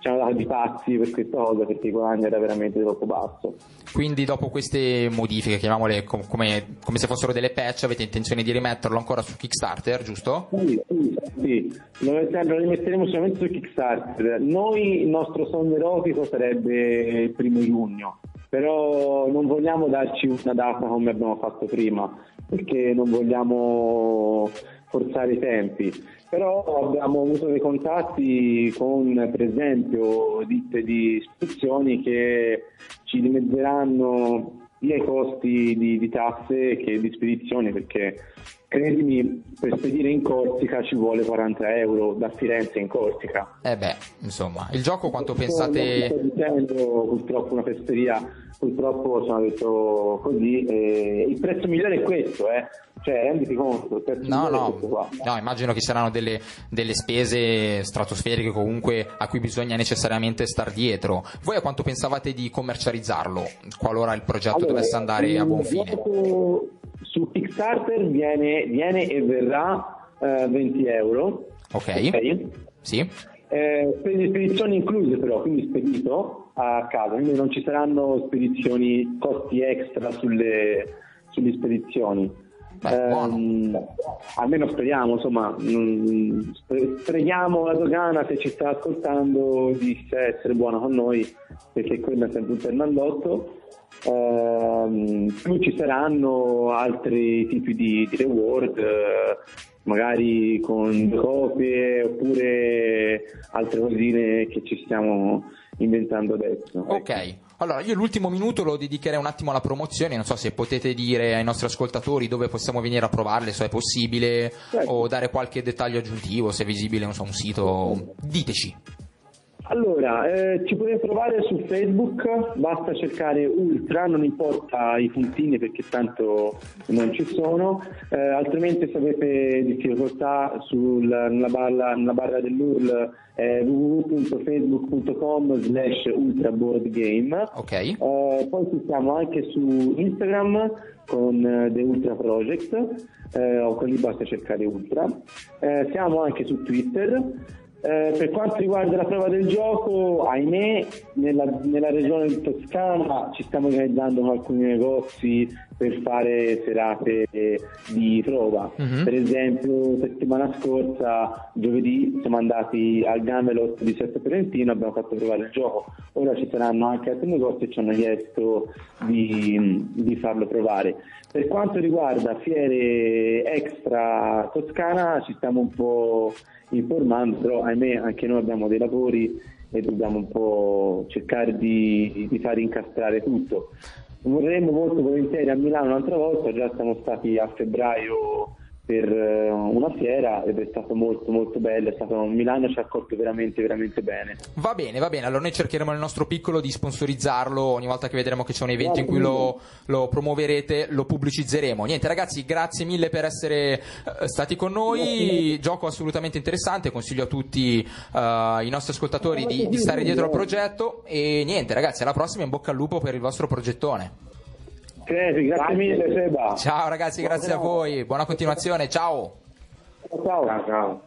ci hanno dato di pazzi per questa cosa perché il guadagno era veramente troppo basso. Quindi dopo queste modifiche, chiamiamole com- come, come se fossero delle patch, avete intenzione di rimetterlo ancora su Kickstarter, giusto? Sì, sì, sì. Lo rimetteremo solamente su Kickstarter. Noi il nostro sogno erotico sarebbe il primo giugno, però non vogliamo darci una data come abbiamo fatto prima, perché non vogliamo forzare i tempi. Però abbiamo avuto dei contatti con per esempio ditte di spedizioni che ci dimezzeranno sia i costi di, di tasse che di spedizione perché credimi per spedire in Corsica ci vuole 40 euro da Firenze in Corsica. Eh beh, insomma, il gioco quanto pensate... sto dicendo purtroppo una fesseria purtroppo sono detto così e il prezzo migliore è questo eh cioè renditi conto No, no, no, immagino che saranno delle, delle spese stratosferiche comunque a cui bisogna necessariamente star dietro. Voi a quanto pensavate di commercializzarlo qualora il progetto Allora, dovesse andare a buon fine? su Kickstarter viene, viene e verrà eh, 20 euro. Ok? Sì? Eh, per le spedizioni incluse però, quindi spedito a casa, quindi non ci saranno spedizioni, costi extra sulle, sulle spedizioni. Ehm, almeno speriamo, insomma, preghiamo la dogana se ci sta ascoltando di essere buona con noi, perché quello è sempre un pernandotto. Ehm, più ci saranno altri tipi di, di reward, eh, magari con copie oppure altre cosine che ci stiamo inventando adesso. Ok, allora io l'ultimo minuto lo dedicherei un attimo alla promozione, non so se potete dire ai nostri ascoltatori dove possiamo venire a provarle, se è possibile, Certo. o dare qualche dettaglio aggiuntivo, se è visibile, non so, un sito, diteci. Allora, eh, ci potete trovare su Facebook, basta cercare Ultra, non importa i puntini perché tanto non ci sono, eh, altrimenti se avete difficoltà sul- nella, barra, nella barra dell'URL è www.facebook.com slash ultraboardgame. Ok. Eh, poi ci siamo anche su Instagram con eh, The Ultra Project, eh, o quelli basta cercare Ultra. Eh, siamo anche su Twitter. Eh, per quanto riguarda la prova del gioco, ahimè, nella, nella regione Toscana ci stiamo organizzando con alcuni negozi per fare serate di prova. Mhm. Per esempio, settimana scorsa, giovedì, siamo andati al Gamelot di Sesto Ferentino, abbiamo fatto provare il gioco. Ora ci saranno anche altri negozi e ci hanno chiesto di, di farlo provare. Per quanto riguarda fiere extra toscana, ci stiamo un po' informando, però ahimè anche noi abbiamo dei lavori e dobbiamo un po' cercare di, di far incastrare tutto. Vorremmo molto volentieri a Milano un'altra volta, già siamo stati a febbraio per eh, una fiera ed è stato molto molto bello, è stato, Milano ci ha accolto veramente veramente bene. Va bene, va bene, allora noi cercheremo nel nostro piccolo di sponsorizzarlo ogni volta che vedremo che c'è un evento in cui lo, lo promuoverete, lo pubblicizzeremo. Niente ragazzi, grazie mille per essere eh, stati con noi, gioco assolutamente interessante, consiglio a tutti eh, i nostri ascoltatori di, di stare dietro al progetto e niente ragazzi, alla prossima in bocca al lupo per il vostro progettone. Senti, grazie mille Seba. Ciao ragazzi, grazie a voi, buona continuazione, ciao. Ciao. ciao.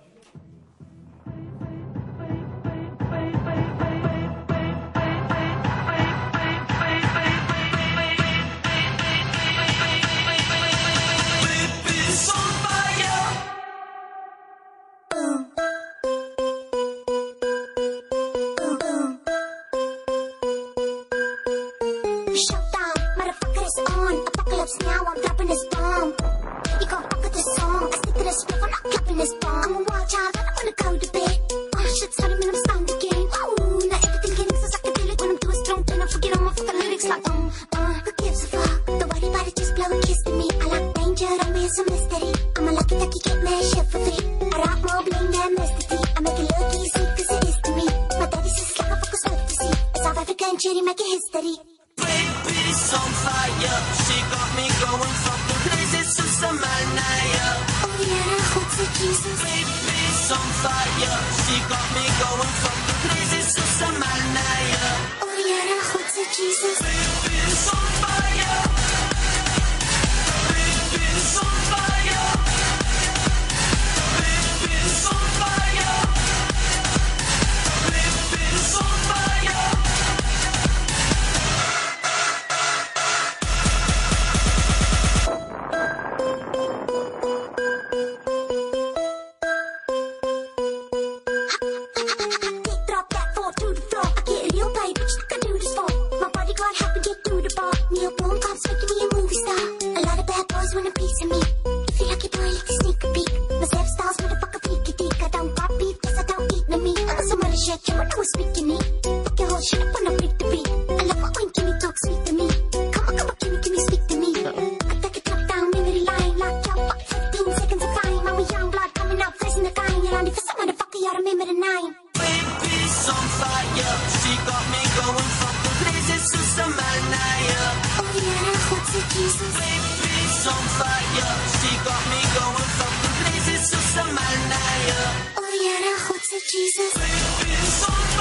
Yeah.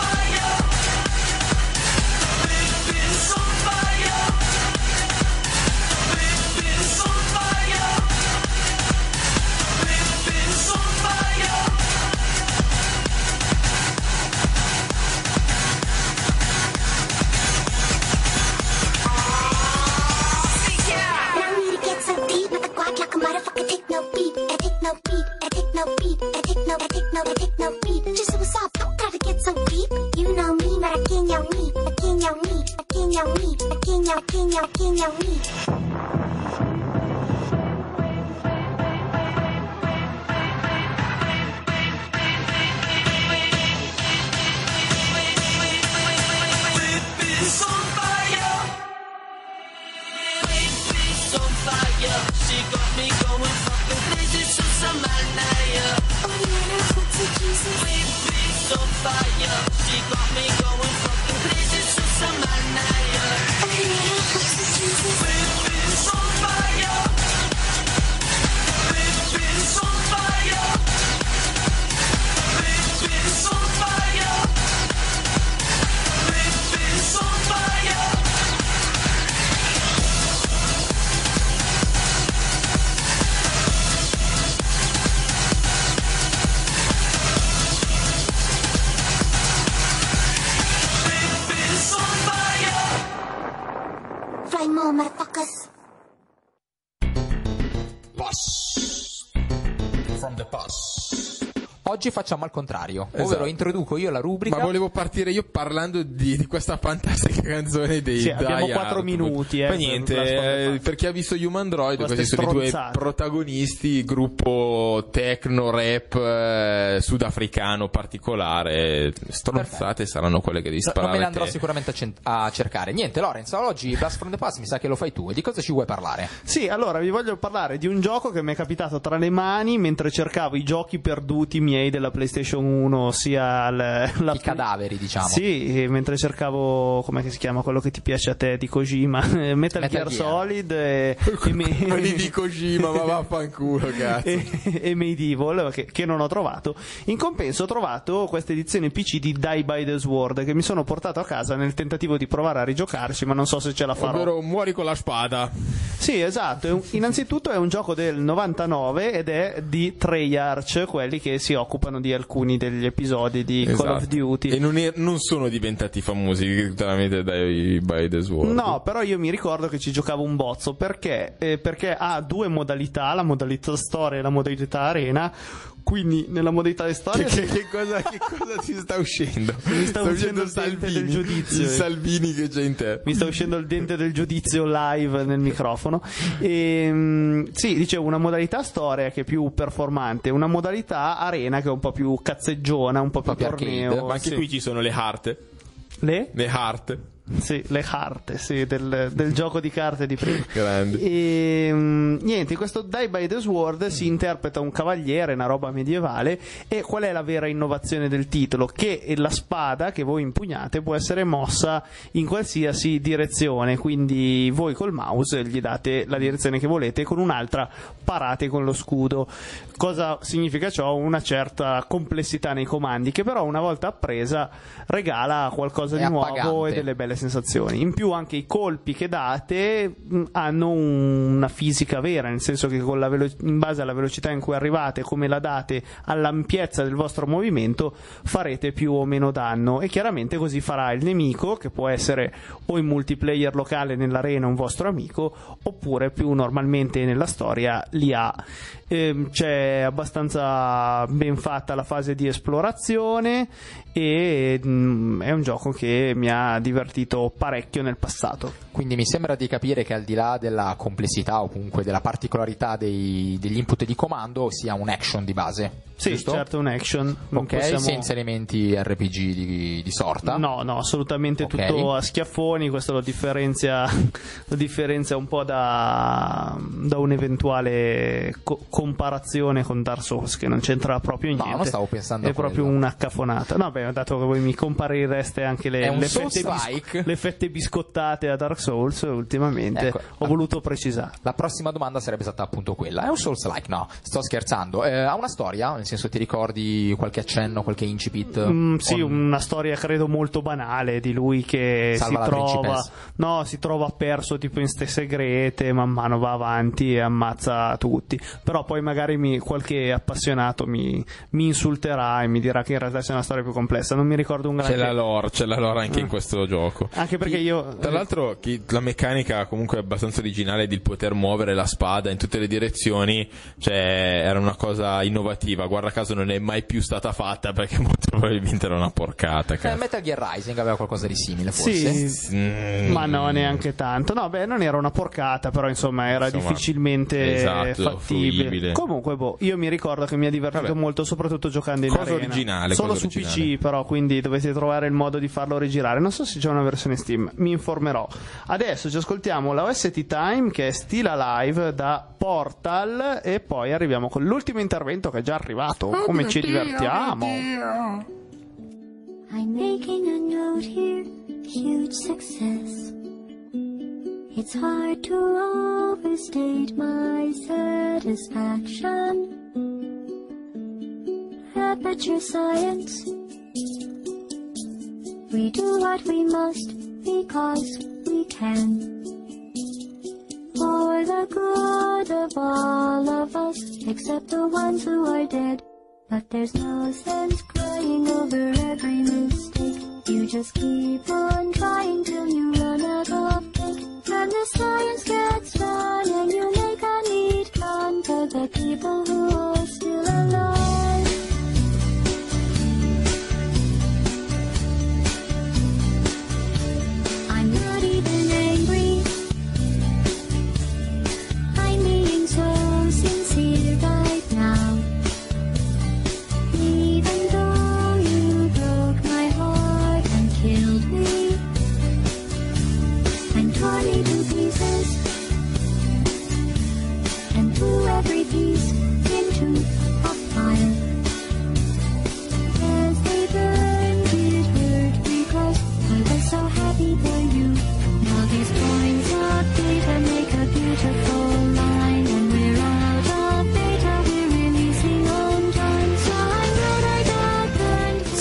Oggi facciamo al contrario, esatto. ovvero introduco io la rubrica. Ma volevo partire io parlando di, di, questa fantastica canzone dei sì, abbiamo 4 minuti eh, ma niente per, eh, per, chi ha visto Human Droid questi sono i due protagonisti gruppo techno rap eh, sudafricano particolare. Stronzate Perfetto. saranno quelle che vi sparate non me ne andrò sicuramente a, cent- a cercare. Niente Lorenzo oggi Blast from the Past mi sa che lo fai tu. E di cosa ci vuoi parlare? sì allora vi voglio parlare di un gioco che mi è capitato tra le mani mentre cercavo i giochi perduti miei della PlayStation 1 ossia l- la... i cadaveri diciamo. Sì mentre cercavo come si chiama quello che ti piace a te di Kojima, Metal, Metal Gear, Gear. Solid e, e, me- Quelli di Kojima, ma vaffanculo, cazzo. e, e Medieval che, che non ho trovato. In compenso ho trovato questa edizione PC di Die by the Sword che mi sono portato a casa nel tentativo di provare a rigiocarci, ma non so se ce la farò. Ovvero muori con la spada. Sì, esatto. È un- innanzitutto è un gioco del 99 ed è di Treyarch, quelli che si occupano di alcuni degli episodi di Call of Esatto. Duty. E non, è- non sono diventati famosi tramite dai by the sword. No, però io mi ricordo che ci giocavo un bozzo perché, eh, perché ha due modalità, la modalità storia e la modalità arena. Quindi nella modalità di storia Che, che cosa, che cosa ti sta uscendo? Mi sta uscendo il dente del giudizio. Il Salvini che c'è in te. mi sta uscendo il dente del giudizio live nel microfono. E, mm, sì, dicevo una modalità storia che è più performante, una modalità arena che è un po' più cazzeggiona, un po' più torneo. Ma anche sì. qui ci sono le heart. le? Le heart. Sì, le carte, sì, del, del gioco di carte di prima. Grande. E mm, niente, questo Die by the Sword si interpreta un cavaliere, una roba medievale. E qual è la vera innovazione del titolo? Che la spada che voi impugnate può essere mossa in qualsiasi direzione. Quindi voi col mouse gli date la direzione che volete, con un'altra parate con lo scudo. Cosa significa ciò? Una certa complessità nei comandi, che però una volta appresa regala qualcosa È di nuovo appagante. e delle belle sensazioni. In più anche i colpi che date mh, hanno un- una fisica vera, nel senso che con la velo- in base alla velocità in cui arrivate, come la date, all'ampiezza del vostro movimento, farete più o meno danno e chiaramente così farà il nemico, che può essere o in multiplayer locale nell'arena un vostro amico, oppure più normalmente nella storia li ha. Ehm, c'è abbastanza ben fatta la fase di esplorazione e mm, è un gioco che mi ha divertito parecchio nel passato. Quindi mi sembra di capire che al di là della complessità o comunque della particolarità dei- degli input di comando sia un action di base. Sì, giusto? certo, un action. Non Ok, possiamo- senza elementi RPG di, di sorta. No, no, assolutamente Ok. tutto a schiaffoni, questo lo differenzia, lo differenzia un po' da, da un'eventuale co- comparazione con Dark Souls che non c'entra proprio No, niente. non stavo pensando È proprio quello. una caffonata. No, beh, dato che voi mi comparireste anche le, le, fette, Souls-like. le fette biscottate a Dark Souls ultimamente, Ecco. ho voluto precisare. La prossima domanda sarebbe stata appunto quella. È un Souls-like? No, sto scherzando. Eh, ha una storia? Nel senso, ti ricordi qualche accenno, qualche incipit? Mm, sì, Con- una storia credo molto banale di lui che Salva si trova, no, si trova perso tipo in ste segrete, man mano va avanti e ammazza tutti. Però poi magari mi- qualche appassionato mi, mi insulterà e mi dirà che in realtà c'è una storia più complessa. Non mi ricordo un C'è grande. la lore, c'è la lore anche in Ah. questo gioco. Anche perché io. Tra l'altro chi- la meccanica comunque è abbastanza originale di poter muovere la spada in tutte le direzioni, cioè era una cosa innovativa, guarda caso non è mai più stata fatta perché molto probabilmente era una porcata. Eh. Metal Gear Rising aveva qualcosa di simile, forse. Sì, Mm. ma no, neanche tanto. No, beh, non era una porcata, però insomma era Insomma, difficilmente esatto, fattibile. fruibile. Comunque, boh, io mi ricordo che mi ha divertito Vabbè. molto, soprattutto giocando in Cosa arena. originale, Solo cosa su originale. PC, però, quindi dovete trovare il modo di farlo rigirare. Non so se c'è una versione Steam, mi informerò. Adesso ci ascoltiamo la OST Time che è Still Alive da Portal e poi arriviamo con l'ultimo intervento che è già arrivato. Come ci divertiamo? I'm making a note here, huge success. It's hard to overstate my satisfaction. Aperture science. We do what we must because we can. For the good of all of us, except the ones who are dead. But there's no sense crying over every mistake. You just keep on trying till you run out of faith. And the science gets done and you make a neat gun for the people who are still alive.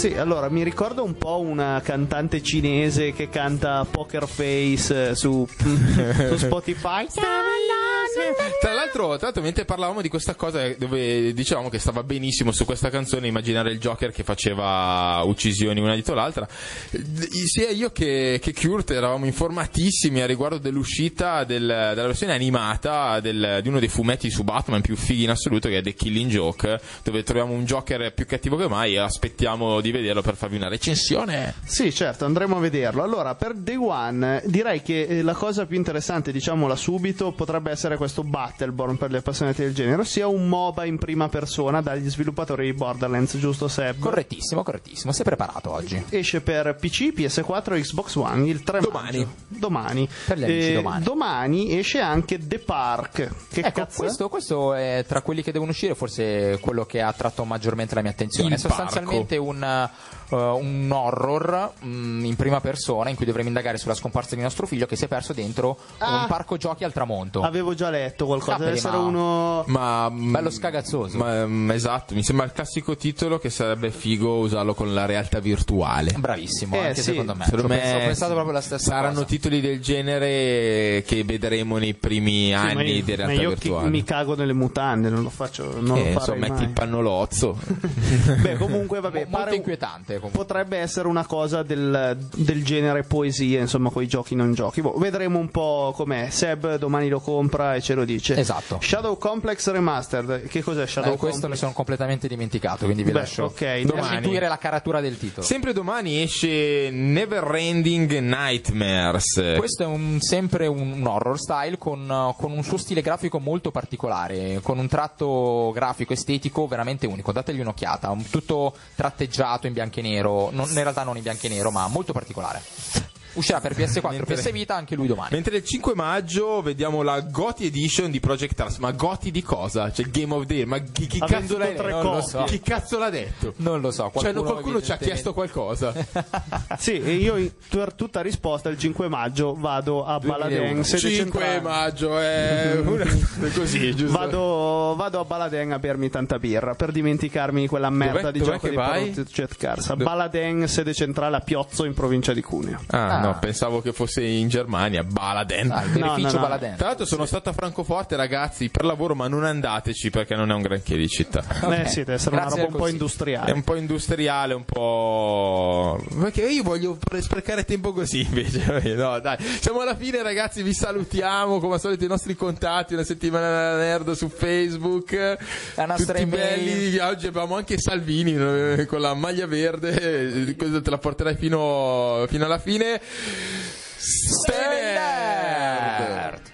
Sì, allora mi ricorda un po' una cantante cinese che canta Poker Face eh, su, su Spotify. Tra l'altro, tra l'altro, mentre parlavamo di questa cosa, eh, dove dicevamo che stava benissimo su questa canzone, immaginare il Joker che faceva uccisioni una dietro l'altra, eh, sia io che, che Kurt eravamo informatissimi a riguardo dell'uscita del- della versione animata del- di uno dei fumetti su Batman più fighi in assoluto, che è The Killing Joke, dove troviamo un Joker più cattivo che mai e aspettiamo di vederlo per farvi una recensione. Sì, certo, andremo a vederlo. Allora, per Day One, direi che eh, la cosa più interessante, diciamola subito, potrebbe essere questo Battleborn per gli appassionati del genere, ossia un MOBA in prima persona dagli sviluppatori di Borderlands, giusto Seb? Correttissimo, correttissimo. Sei preparato oggi? Esce per PC, PS4 e Xbox One il 3 Domani. maggio. Domani. Per gli amici, domani. esce anche The Park. Che ecco, cazzo questo, questo è tra quelli che devono uscire forse quello che ha attratto maggiormente la mia attenzione. Il è sostanzialmente un, eh, un horror mm, in prima persona in cui dovremo indagare sulla scomparsa di nostro figlio che si è perso dentro Ah. un parco giochi al tramonto. Avevo già letto qualcosa, deve essere ma- uno... Ma mm, Bello scagazzoso. Ma, mm, esatto, mi sembra il classico titolo che sarebbe figo usarlo con la realtà virtuale. Bravissimo, Eh, anche sì. secondo me. Secondo me pensato- ho pensato proprio la stessa saranno cosa. titoli del genere che vedremo nei primi Sì, ma anni io, di ma realtà virtuale. mi cago nelle mutande, non lo faccio, non Eh, lo insomma, metti il pannolozzo. Beh, comunque, vabbè, Mo- molto pare inquietante comunque. potrebbe essere una cosa del, del genere poesia, insomma, con i giochi non giochi. Boh, vedremo un po' com'è. Seb domani lo compra e ce lo dice. Esatto. Shadow Complex Remastered. Che cos'è Shadow Eh, questo mi sono completamente dimenticato, quindi vi Beh, lascio, ok, vi lascio domani. intuire la caratura del titolo. Sempre domani esce Neverending Nightmares. Questo è un- sempre un, horror style con, uh, con un suo stile grafico molto particolare, con un tratto grafico estetico veramente unico. Dategli un'occhiata, un- tutto tratteggiato in bianco e nero, non- in realtà non in bianco e nero, ma molto particolare. Uscirà per PS4 e Mentre- PS Vita anche lui domani. Mentre il 5 maggio vediamo la GOTY Edition di Project Cars. Ma GOTY di cosa? Cioè Game of the Year. Ma chi, chi cazzo l'ha tre non lo so. Chi cazzo l'ha detto? Non lo so, Cioè, qualcuno, no, qualcuno ci ha chiesto qualcosa. Sì, e io per tutta risposta il 5 maggio vado a 2001. Baladen, sede 5 centrale. maggio è una- è così, giusto? Vado, vado a Baladen a bermi tanta birra per dimenticarmi di quella merda Dov'è- di dov'è gioco che di vai? Project Cars. A Do- Baladen, sede centrale a Piozzo in provincia di Cuneo. Ah, Ah. No, pensavo che fosse in Germania, Baladen. Ah, il No, no, no. Baladen. Tra l'altro sono stato a Francoforte, ragazzi, per lavoro, ma non andateci perché non è un granché di città. Eh sì, deve essere una Grazie roba del un po' consiglio. È industriale. un po' industriale, un po'. Perché io voglio sprecare tempo così invece. No, dai. Siamo alla fine, ragazzi. Vi salutiamo. Come al solito, i nostri contatti. Una settimana nerd su Facebook. La nostra Tutti email. belli. Oggi abbiamo anche Salvini eh, con la maglia verde. eh, te la porterai fino, fino alla fine. Standard.